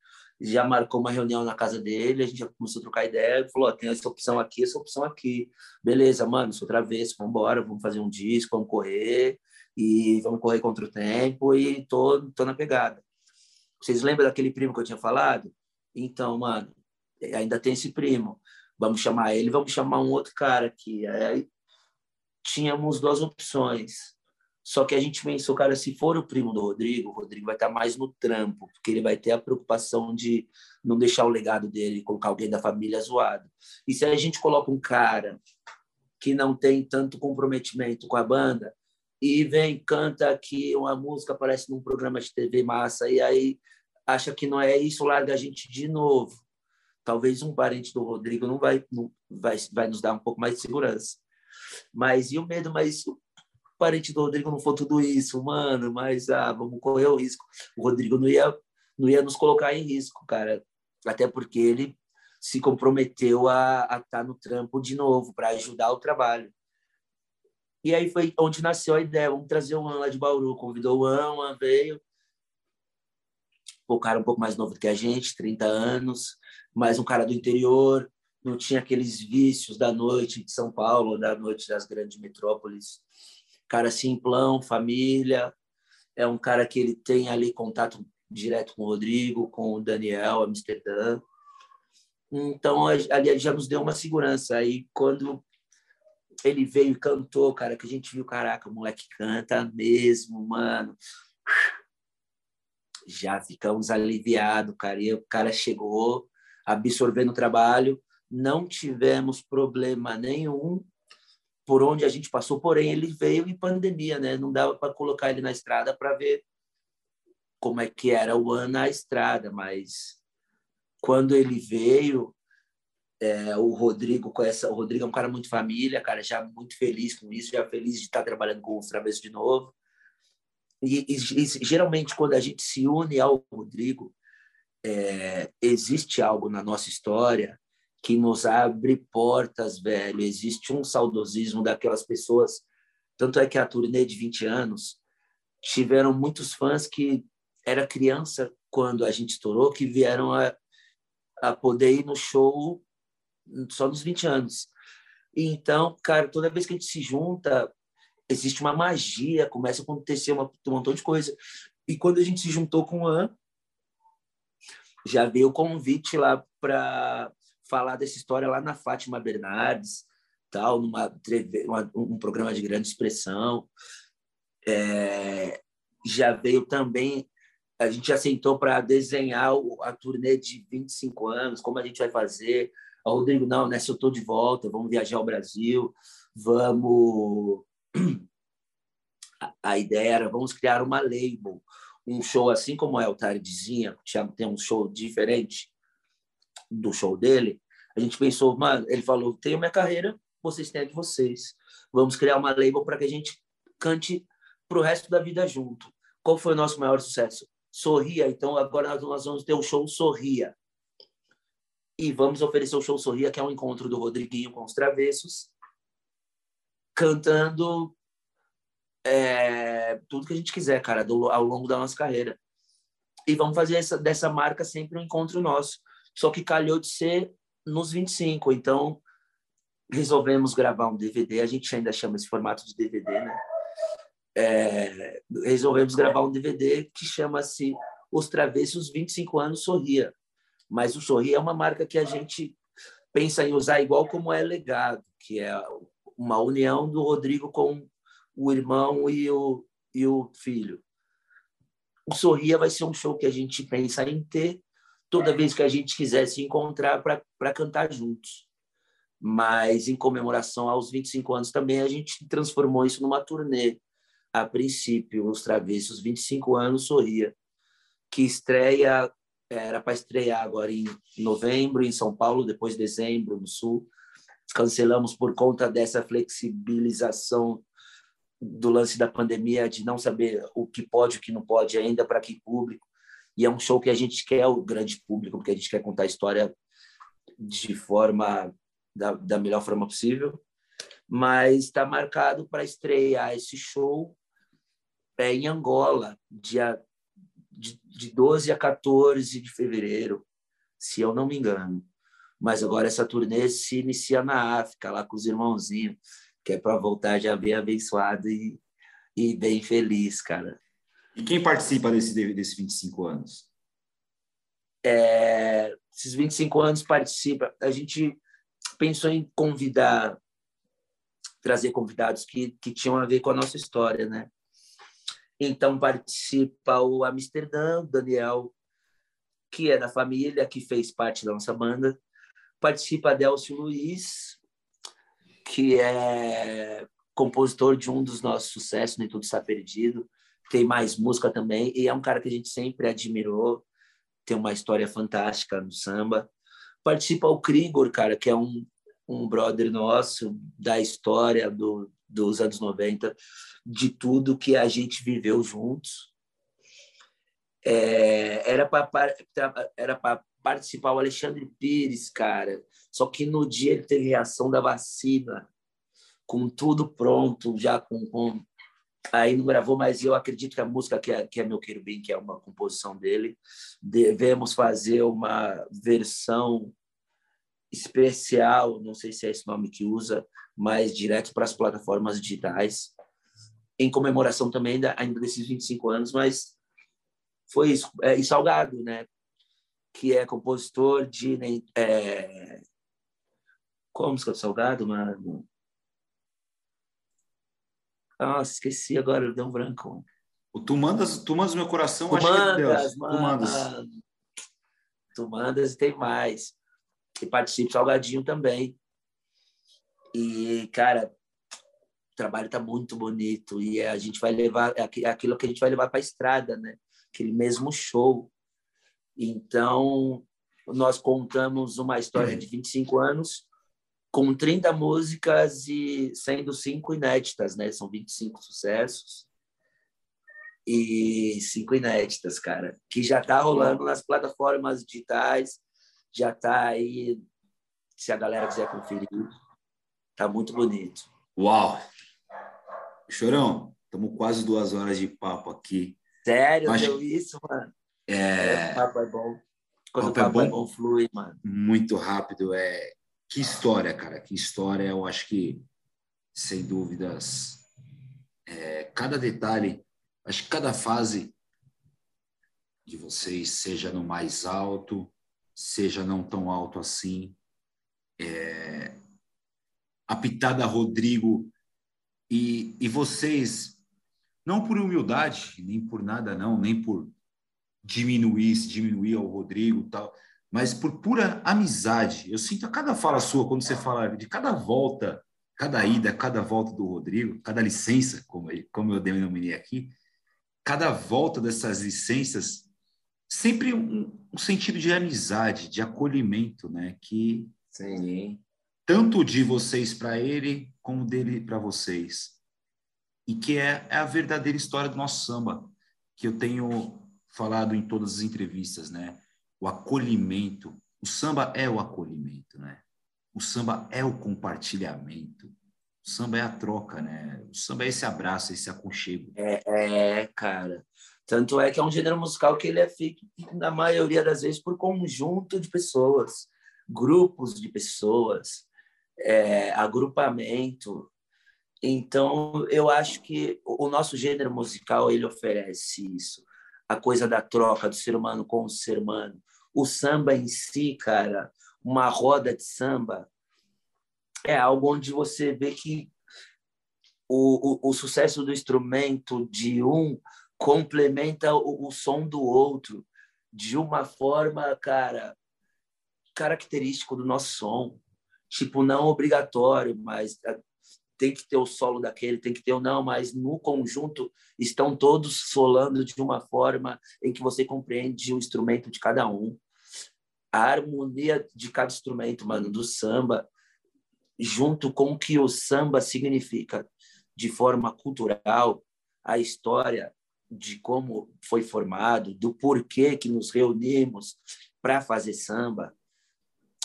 Speaker 2: Já marcou uma reunião na casa dele, a gente já começou a trocar ideia, falou, tem essa opção aqui, essa opção aqui. Beleza, mano, sou travesso, vamos embora, vamos fazer um disco, vamos correr, e vamos correr contra o tempo, e tô, tô na pegada. Vocês lembram daquele primo que eu tinha falado? Então, mano, ainda tem esse primo. Vamos chamar ele, vamos chamar um outro cara aqui. Aí tínhamos duas opções. Só que a gente pensou, cara, se for o primo do Rodrigo, o Rodrigo vai estar mais no trampo, porque ele vai ter a preocupação de não deixar o legado dele, colocar alguém da família zoado. E se a gente coloca um cara que não tem tanto comprometimento com a banda e vem, canta aqui uma música, aparece num programa de TV massa, e aí acha que não é isso, larga a gente de novo talvez um parente do Rodrigo não vai, não vai, vai nos dar um pouco mais de segurança. Mas e o medo? Mas parente do Rodrigo não for tudo isso, mano, mas ah, vamos correr o risco. O Rodrigo não ia, não ia nos colocar em risco, cara. Até porque ele se comprometeu a estar tá no trampo de novo para ajudar o trabalho. E aí foi onde nasceu a ideia, vamos trazer o An lá de Bauru. Convidou o An, o An veio. O cara um pouco mais novo do que a gente, 30 anos mais um cara do interior, não tinha aqueles vícios da noite de São Paulo, da noite das grandes metrópoles. Cara simplão, família, é um cara que ele tem ali contato direto com o Rodrigo, com o Daniel, Amsterdã. Então, ali já nos deu uma segurança. Aí, quando ele veio e cantou, cara, que a gente viu, caraca, o moleque canta mesmo, mano. Já ficamos aliviados, cara. E o cara chegou, absorvendo o trabalho, não tivemos problema nenhum por onde a gente passou, porém ele veio em pandemia, né? Não dava para colocar ele na estrada para ver como é que era o ano na estrada, mas quando ele veio, é, o Rodrigo com essa, o Rodrigo é um cara muito família, cara, já muito feliz com isso, já feliz de estar trabalhando com os Travessos de novo. E, e, e, geralmente quando a gente se une ao Rodrigo, é, existe algo na nossa história que nos abre portas, velho. Existe um saudosismo daquelas pessoas. Tanto é que a turnê de 20 anos tiveram muitos fãs que era criança quando a gente estourou, que vieram a, a poder ir no show só nos 20 anos. Então, cara, toda vez que a gente se junta, existe uma magia, começa a acontecer uma, um montão de coisa. E quando a gente se juntou com o An, já veio o convite lá para falar dessa história lá na Fátima Bernardes, tal, numa uma, um programa de grande expressão. É, já veio também, a gente já sentou para desenhar a turnê de 25 anos, como a gente vai fazer. O Rodrigo, não, nessa eu estou de volta, vamos viajar ao Brasil, vamos. A ideia era, vamos criar uma label, um show assim como é o Tardezinha, o Thiago tem um show diferente do show dele, a gente pensou, mano, ele falou, tenho minha carreira, vocês têm a de vocês. Vamos criar uma label para que a gente cante para o resto da vida junto. Qual foi o nosso maior sucesso? Sorria. Então, agora nós vamos ter o show Sorria. E vamos oferecer o show Sorria, que é um encontro do Rodriguinho com os Travessos, cantando é, tudo que a gente quiser, cara, do, ao longo da nossa carreira. E vamos fazer essa, dessa marca sempre um encontro nosso. Só que calhou de ser nos 25. Então, resolvemos gravar um DVD. A gente ainda chama esse formato de DVD, né? É, resolvemos gravar um DVD que chama-se Os Travessos 25 anos Sorria. Mas o Sorria é uma marca que a gente pensa em usar igual como é legado, que é uma união do Rodrigo com o irmão e o, e o filho. O Sorria vai ser um show que a gente pensa em ter toda vez que a gente quiser se encontrar para cantar juntos. Mas em comemoração aos 25 anos também a gente transformou isso numa turnê. A princípio, os Travessos 25 anos Sorria, que estreia era para estrear agora em novembro em São Paulo, depois dezembro no Sul. Cancelamos por conta dessa flexibilização do lance da pandemia, de não saber o que pode, o que não pode ainda, para que público. E é um show que a gente quer o grande público, porque a gente quer contar a história de forma da, da melhor forma possível. Mas está marcado para estrear esse show é, em Angola, dia de, de 12 a 14 de fevereiro, se eu não me engano. Mas agora essa turnê se inicia na África, lá com os irmãozinhos, que é para voltar já bem abençoado e, e bem feliz, cara.
Speaker 1: E quem participa desse, desses 25 anos?
Speaker 2: É, esses 25 anos participa. A gente pensou em convidar, trazer convidados que, que tinham a ver com a nossa história, né? Então participa o Amsterdã, Daniel, que é da família, que fez parte da nossa banda. Participa Delcio Luiz, que é compositor de um dos nossos sucessos, Nem Tudo Está Perdido. Tem mais música também, e é um cara que a gente sempre admirou, tem uma história fantástica no samba. Participa o Krigor, cara, que é um, um brother nosso da história do, dos anos 90, de tudo que a gente viveu juntos. É, era para era para participar o Alexandre Pires, cara. Só que no dia ele teve reação da vacina, com tudo pronto, já com, com... aí não gravou, mas eu acredito que a música que é, que é meu querubim, que é uma composição dele, devemos fazer uma versão especial, não sei se é esse nome que usa, mas direto para as plataformas digitais, em comemoração também da, ainda desses 25 anos, mas foi isso. É, e Salgado, né? que é compositor de... É... Qual a música do Salgado, mano? Nossa, esqueci agora, deu um branco.
Speaker 1: O Tu Mandas, tu mandas Meu Coração,
Speaker 2: tu
Speaker 1: acho
Speaker 2: mandas,
Speaker 1: que é
Speaker 2: tu Mandas. Tu Mandas e tem mais e participo Salgadinho também. E, cara, o trabalho tá muito bonito e a gente vai levar é aquilo que a gente vai levar para a estrada, né? Aquele mesmo show. Então, nós contamos uma história de 25 anos com 30 músicas e sendo cinco inéditas, né? São 25 sucessos e cinco inéditas, cara, que já tá rolando nas plataformas digitais já está aí, se a galera quiser conferir, tá muito bonito.
Speaker 1: Uau! Chorão, estamos quase duas horas de papo aqui.
Speaker 2: Sério, Mas, deu isso, mano?
Speaker 1: É...
Speaker 2: O papo é bom. Quando o papo, o papo é, bom, é bom, flui, mano.
Speaker 1: Muito rápido. É... Que história, cara. Que história. Eu acho que, sem dúvidas, é... cada detalhe, acho que cada fase de vocês, seja no mais alto, seja não tão alto assim. É, a pitada Rodrigo e, e vocês, não por humildade, nem por nada não, nem por diminuir, diminuir ao Rodrigo tal, mas por pura amizade. Eu sinto a cada fala sua, quando você fala de cada volta, cada ida, cada volta do Rodrigo, cada licença, como, como eu denominei aqui, cada volta dessas licenças sempre um, um, sentido de amizade, de acolhimento, né? Que
Speaker 2: Sim.
Speaker 1: tanto de vocês para ele, como dele para vocês. E que é, é a verdadeira história do nosso samba, que eu tenho falado em todas as entrevistas, né? O acolhimento. O samba é o acolhimento, né? O samba é o compartilhamento. O samba é a troca, né? O samba é esse abraço, esse aconchego.
Speaker 2: É, é, cara. Tanto é que é um gênero musical que ele é feito, na maioria das vezes, por conjunto de pessoas, grupos de pessoas, é, agrupamento. Então, eu acho que o nosso gênero musical ele oferece isso, a coisa da troca do ser humano com o ser humano. O samba em si, cara, uma roda de samba, é algo onde você vê que o, o, o sucesso do instrumento de um complementa o, o, som do outro de uma forma, cara, característico do nosso som. Tipo, não obrigatório, mas tem que ter o solo daquele, tem que ter o não, mas no conjunto estão todos solando de uma forma em que você compreende o instrumento de cada um a harmonia de cada instrumento, mano, do samba, junto com o que o samba significa de forma cultural, a história de como foi formado, do porquê que nos reunimos para fazer samba.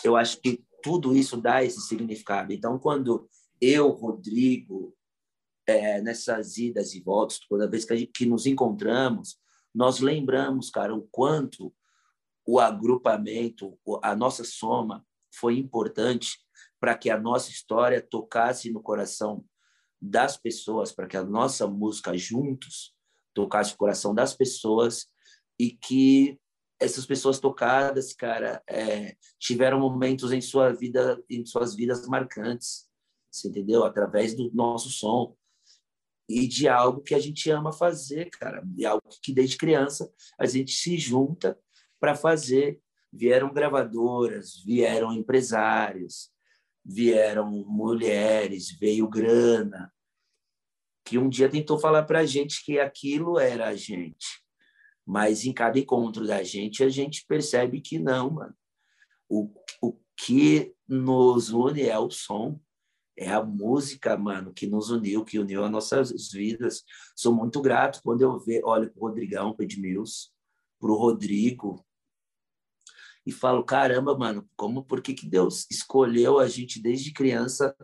Speaker 2: Eu acho que tudo isso dá esse significado. Então, quando eu, Rodrigo, é, nessas idas e voltas, toda vez que, gente, que nos encontramos, nós lembramos, cara, o quanto o agrupamento, a nossa soma foi importante para que a nossa história tocasse no coração das pessoas, para que a nossa música juntos tocasse o coração das pessoas e que essas pessoas tocadas, cara, é, tiveram momentos em sua vida, em suas vidas marcantes, você entendeu? Através do nosso som e de algo que a gente ama fazer, cara, de algo que desde criança a gente se junta para fazer. Vieram gravadoras, vieram empresários, vieram mulheres, veio grana, que um dia tentou falar para a gente que aquilo era a gente. Mas em cada encontro da gente, a gente percebe que não, mano. O, o que nos une é o som, é a música, mano, que nos uniu, que uniu as nossas vidas. Sou muito grato quando eu vejo, olho para o Rodrigão, para Edmilson, para o Rodrigo, e falo, caramba, mano, como, por que, que Deus escolheu a gente desde criança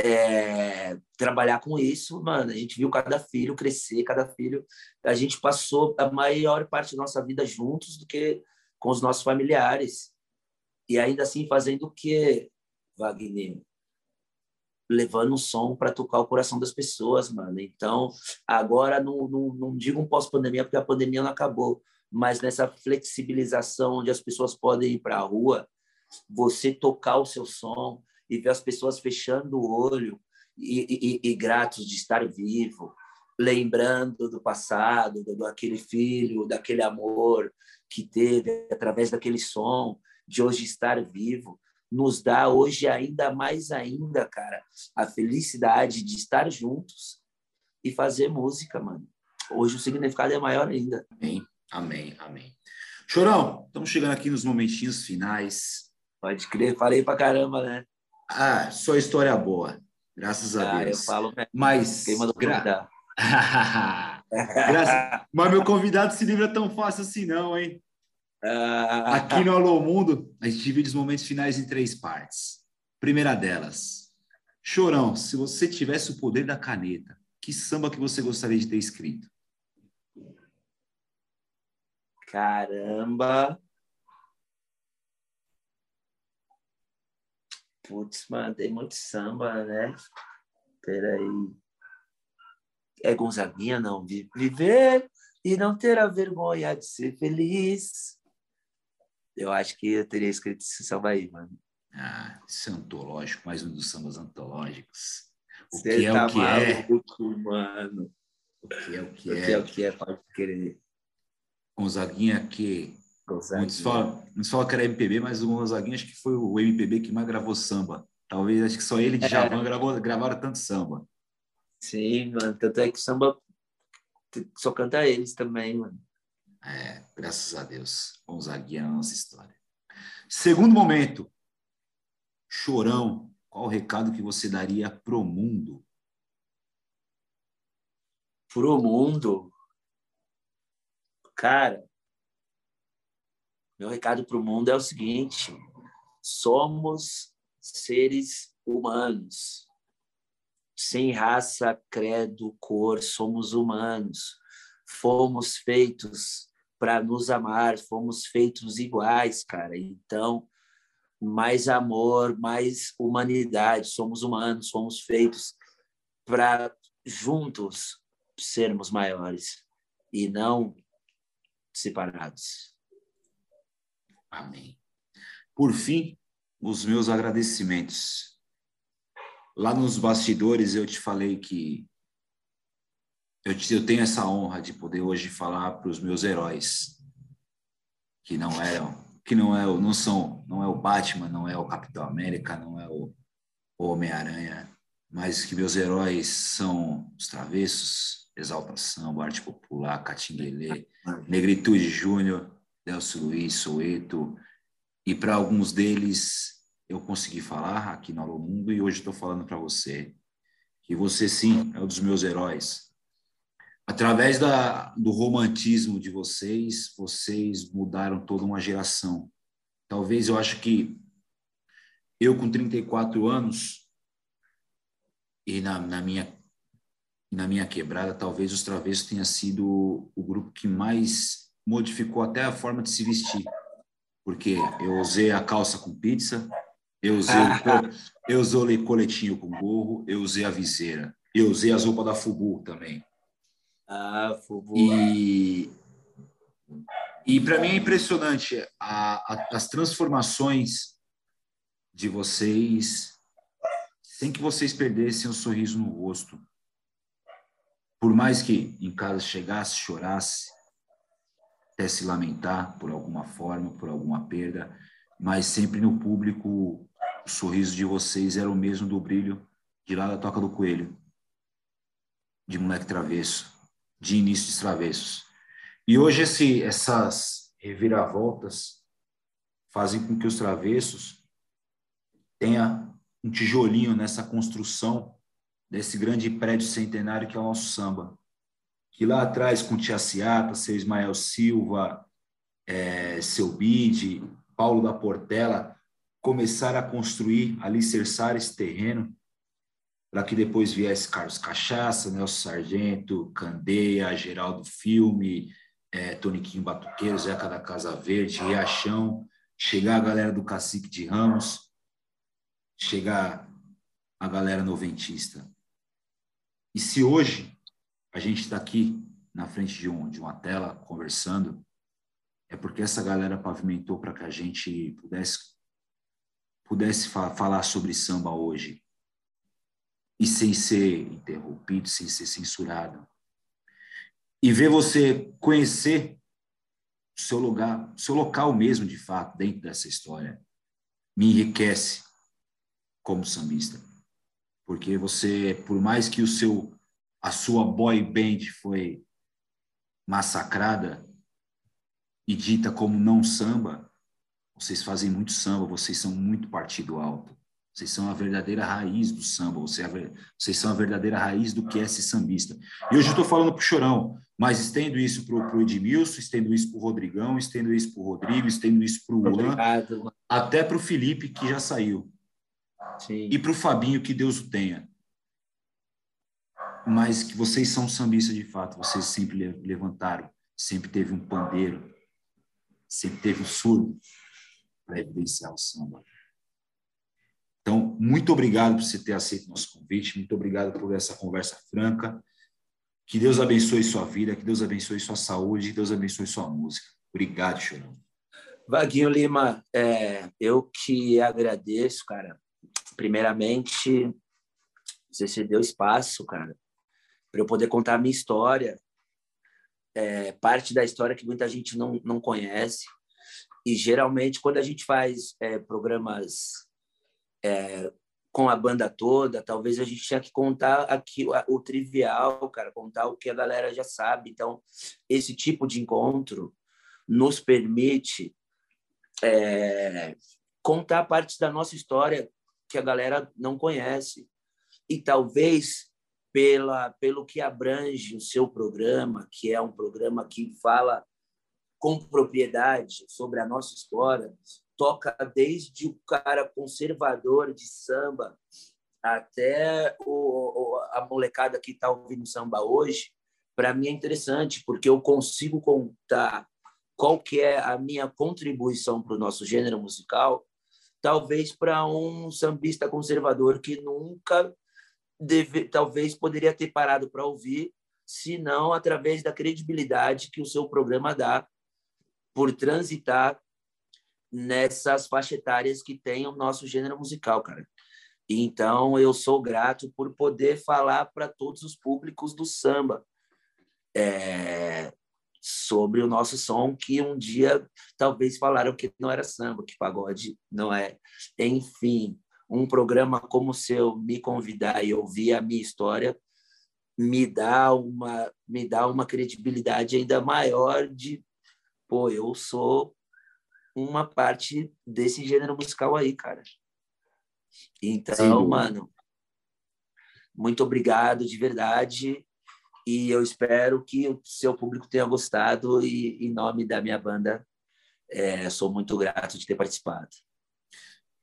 Speaker 2: é, trabalhar com isso, mano? A gente viu cada filho crescer, cada filho. A gente passou a maior parte da nossa vida juntos do que com os nossos familiares. E ainda assim fazendo o que, Wagner? Levando o som para tocar o coração das pessoas, mano. Então, agora não, não, não digo um pós-pandemia, porque a pandemia não acabou mas nessa flexibilização onde as pessoas podem ir para a rua, você tocar o seu som e ver as pessoas fechando o olho e, e, e gratos de estar vivo, lembrando do passado, do, daquele filho, daquele amor que teve através daquele som, de hoje estar vivo, nos dá hoje ainda mais ainda, cara, a felicidade de estar juntos e fazer música, mano. Hoje o significado é maior ainda.
Speaker 1: Amém. Amém, amém. Chorão, estamos chegando aqui nos momentinhos finais.
Speaker 2: Pode crer, falei pra caramba, né?
Speaker 1: Ah, só história boa. Graças a ah, Deus.
Speaker 2: Eu falo,
Speaker 1: mas
Speaker 2: quem mandou gra...
Speaker 1: Graças... Mas meu convidado se livra tão fácil assim, não, hein? Ah. Aqui no Alô Mundo, a gente divide os momentos finais em três partes. Primeira delas, Chorão, se você tivesse o poder da caneta, que samba que você gostaria de ter escrito?
Speaker 2: Caramba! Putz, mano, tem muito samba, né? Peraí. É Gonzaguinha, não? Viver e não ter a vergonha de ser feliz. Eu acho que eu teria escrito esse samba aí, mano.
Speaker 1: Ah, isso é antológico, mais um dos sambas antológicos. O Você que é tá o que é? maluco,
Speaker 2: é? Mano.
Speaker 1: O que é o que
Speaker 2: é? O que é o que é, pode querer.
Speaker 1: Gonzaguinha que Gonzaguinha. Muitos, falam, muitos falam que era MPB, mas o Gonzaguinha acho que foi o MPB que mais gravou samba. Talvez acho que só ele de é. Javan gravou, gravaram tanto samba.
Speaker 2: Sim, mano. Tanto é que o samba só canta eles também, mano.
Speaker 1: É, graças a Deus. Gonzaguinha a nossa história. Segundo momento. Chorão, qual o recado que você daria pro mundo?
Speaker 2: Pro mundo? Cara, meu recado pro mundo é o seguinte: somos seres humanos. Sem raça, credo, cor, somos humanos. Fomos feitos para nos amar, fomos feitos iguais, cara. Então, mais amor, mais humanidade. Somos humanos, fomos feitos para juntos sermos maiores e não separados.
Speaker 1: Amém. Por fim, os meus agradecimentos. Lá nos bastidores eu te falei que eu, eu tenho essa honra de poder hoje falar para os meus heróis que não eram, que não é, não são, não é o Batman, não é o Capitão América, não é o, Homem-Aranha, mas que meus heróis são os Travessos, Exaltação, Arte Popular, Catinguelê, Negritude Júnior, Delcio Luiz, Soeto, e para alguns deles eu consegui falar aqui no Alô Mundo e hoje estou falando para você que você sim é um dos meus heróis. Através da, do romantismo de vocês, vocês mudaram toda uma geração. Talvez eu acho que eu com 34 anos e na, na minha na minha quebrada, talvez os Travessos tenha sido o grupo que mais modificou até a forma de se vestir porque eu usei a calça com pizza, eu usei, eu usei o coletinho com gorro, eu usei a viseira, eu usei as roupas da Fubu também.
Speaker 2: Ah.
Speaker 1: E, e para mim é impressionante a, a, as transformações de vocês, sem que vocês perdessem o sorriso no rosto. Por mais que em casa chegasse, chorasse, até se lamentar por alguma forma, por alguma perda, mas sempre no público o sorriso de vocês era o mesmo do brilho de lá da Toca do Coelho, de moleque travesso, de início de travessos. E hoje esse, essas reviravoltas fazem com que os travessos tenha um tijolinho nessa construção desse grande prédio centenário que é o nosso samba que lá atrás com Tia Ciata, seu Ismael Silva, é, seu Bide, Paulo da Portela, começaram a construir, alicerçar esse terreno, para que depois viesse Carlos Cachaça, Nelson Sargento, Candeia, Geraldo Filme, é, Toniquinho Batuqueiro, Zeca da Casa Verde, Riachão, chegar a galera do Cacique de Ramos, chegar a galera noventista. E se hoje a gente está aqui na frente de, um, de uma tela conversando, é porque essa galera pavimentou para que a gente pudesse, pudesse fa falar sobre samba hoje e sem ser interrompido, sem ser censurado. E ver você conhecer o seu lugar, seu local mesmo, de fato, dentro dessa história, me enriquece como sambista. Porque você, por mais que o seu a sua boy band foi massacrada e dita como não samba, vocês fazem muito samba, vocês são muito partido alto. Vocês são a verdadeira raiz do samba, vocês são a verdadeira raiz do que é ser sambista. E hoje eu estou falando para o Chorão, mas estendo isso para o Edmilson, estendo isso para o Rodrigão, estendo isso para o Rodrigo, estendo isso para o Luan, até para o Felipe, que já saiu. Sim. E para o Fabinho, que Deus o tenha mas que vocês são sambistas de fato, vocês sempre levantaram, sempre teve um pandeiro, sempre teve um surdo para evidenciar o samba. Então, muito obrigado por você ter aceito nosso convite, muito obrigado por essa conversa franca. Que Deus abençoe sua vida, que Deus abençoe sua saúde, que Deus abençoe sua música. Obrigado, Chorão.
Speaker 2: Vaguinho Lima, é, eu que agradeço, cara. Primeiramente, você cedeu espaço, cara, para eu poder contar a minha história, é, parte da história que muita gente não, não conhece. E geralmente, quando a gente faz é, programas é, com a banda toda, talvez a gente tenha que contar aqui o, trivial, cara, contar o que a galera já sabe. Então, esse tipo de encontro nos permite é, contar partes da nossa história que a galera não conhece. E talvez pela, pelo que abrange o seu programa, que é um programa que fala com propriedade sobre a nossa história, toca desde o cara conservador de samba até o, a molecada que está ouvindo samba hoje, para mim é interessante, porque eu consigo contar qual que é a minha contribuição para o nosso gênero musical, talvez para um sambista conservador que nunca deve, talvez poderia ter parado para ouvir, se não através da credibilidade que o seu programa dá por transitar nessas faixas etárias que tem o nosso gênero musical, cara. Então, eu sou grato por poder falar para todos os públicos do samba é, sobre o nosso som, que um dia talvez falaram que não era samba, que pagode não é. Enfim, um programa como o seu me convidar e ouvir a minha história me dá uma me dá uma credibilidade ainda maior de pô eu sou uma parte desse gênero musical aí cara então, Sim. mano, muito obrigado de verdade. E eu espero que o seu público tenha gostado. E, em nome da minha banda, é, sou muito grato de ter participado.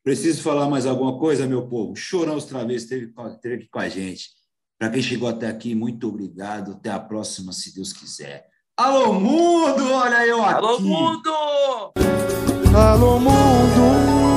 Speaker 1: Preciso falar mais alguma coisa, meu povo? Chorão os Travessos esteve, esteve aqui com a gente. Para quem chegou até aqui, muito obrigado. Até a próxima, se Deus quiser. Alô, mundo! Olha eu aqui!
Speaker 2: Alô, mundo!
Speaker 3: Alô, mundo!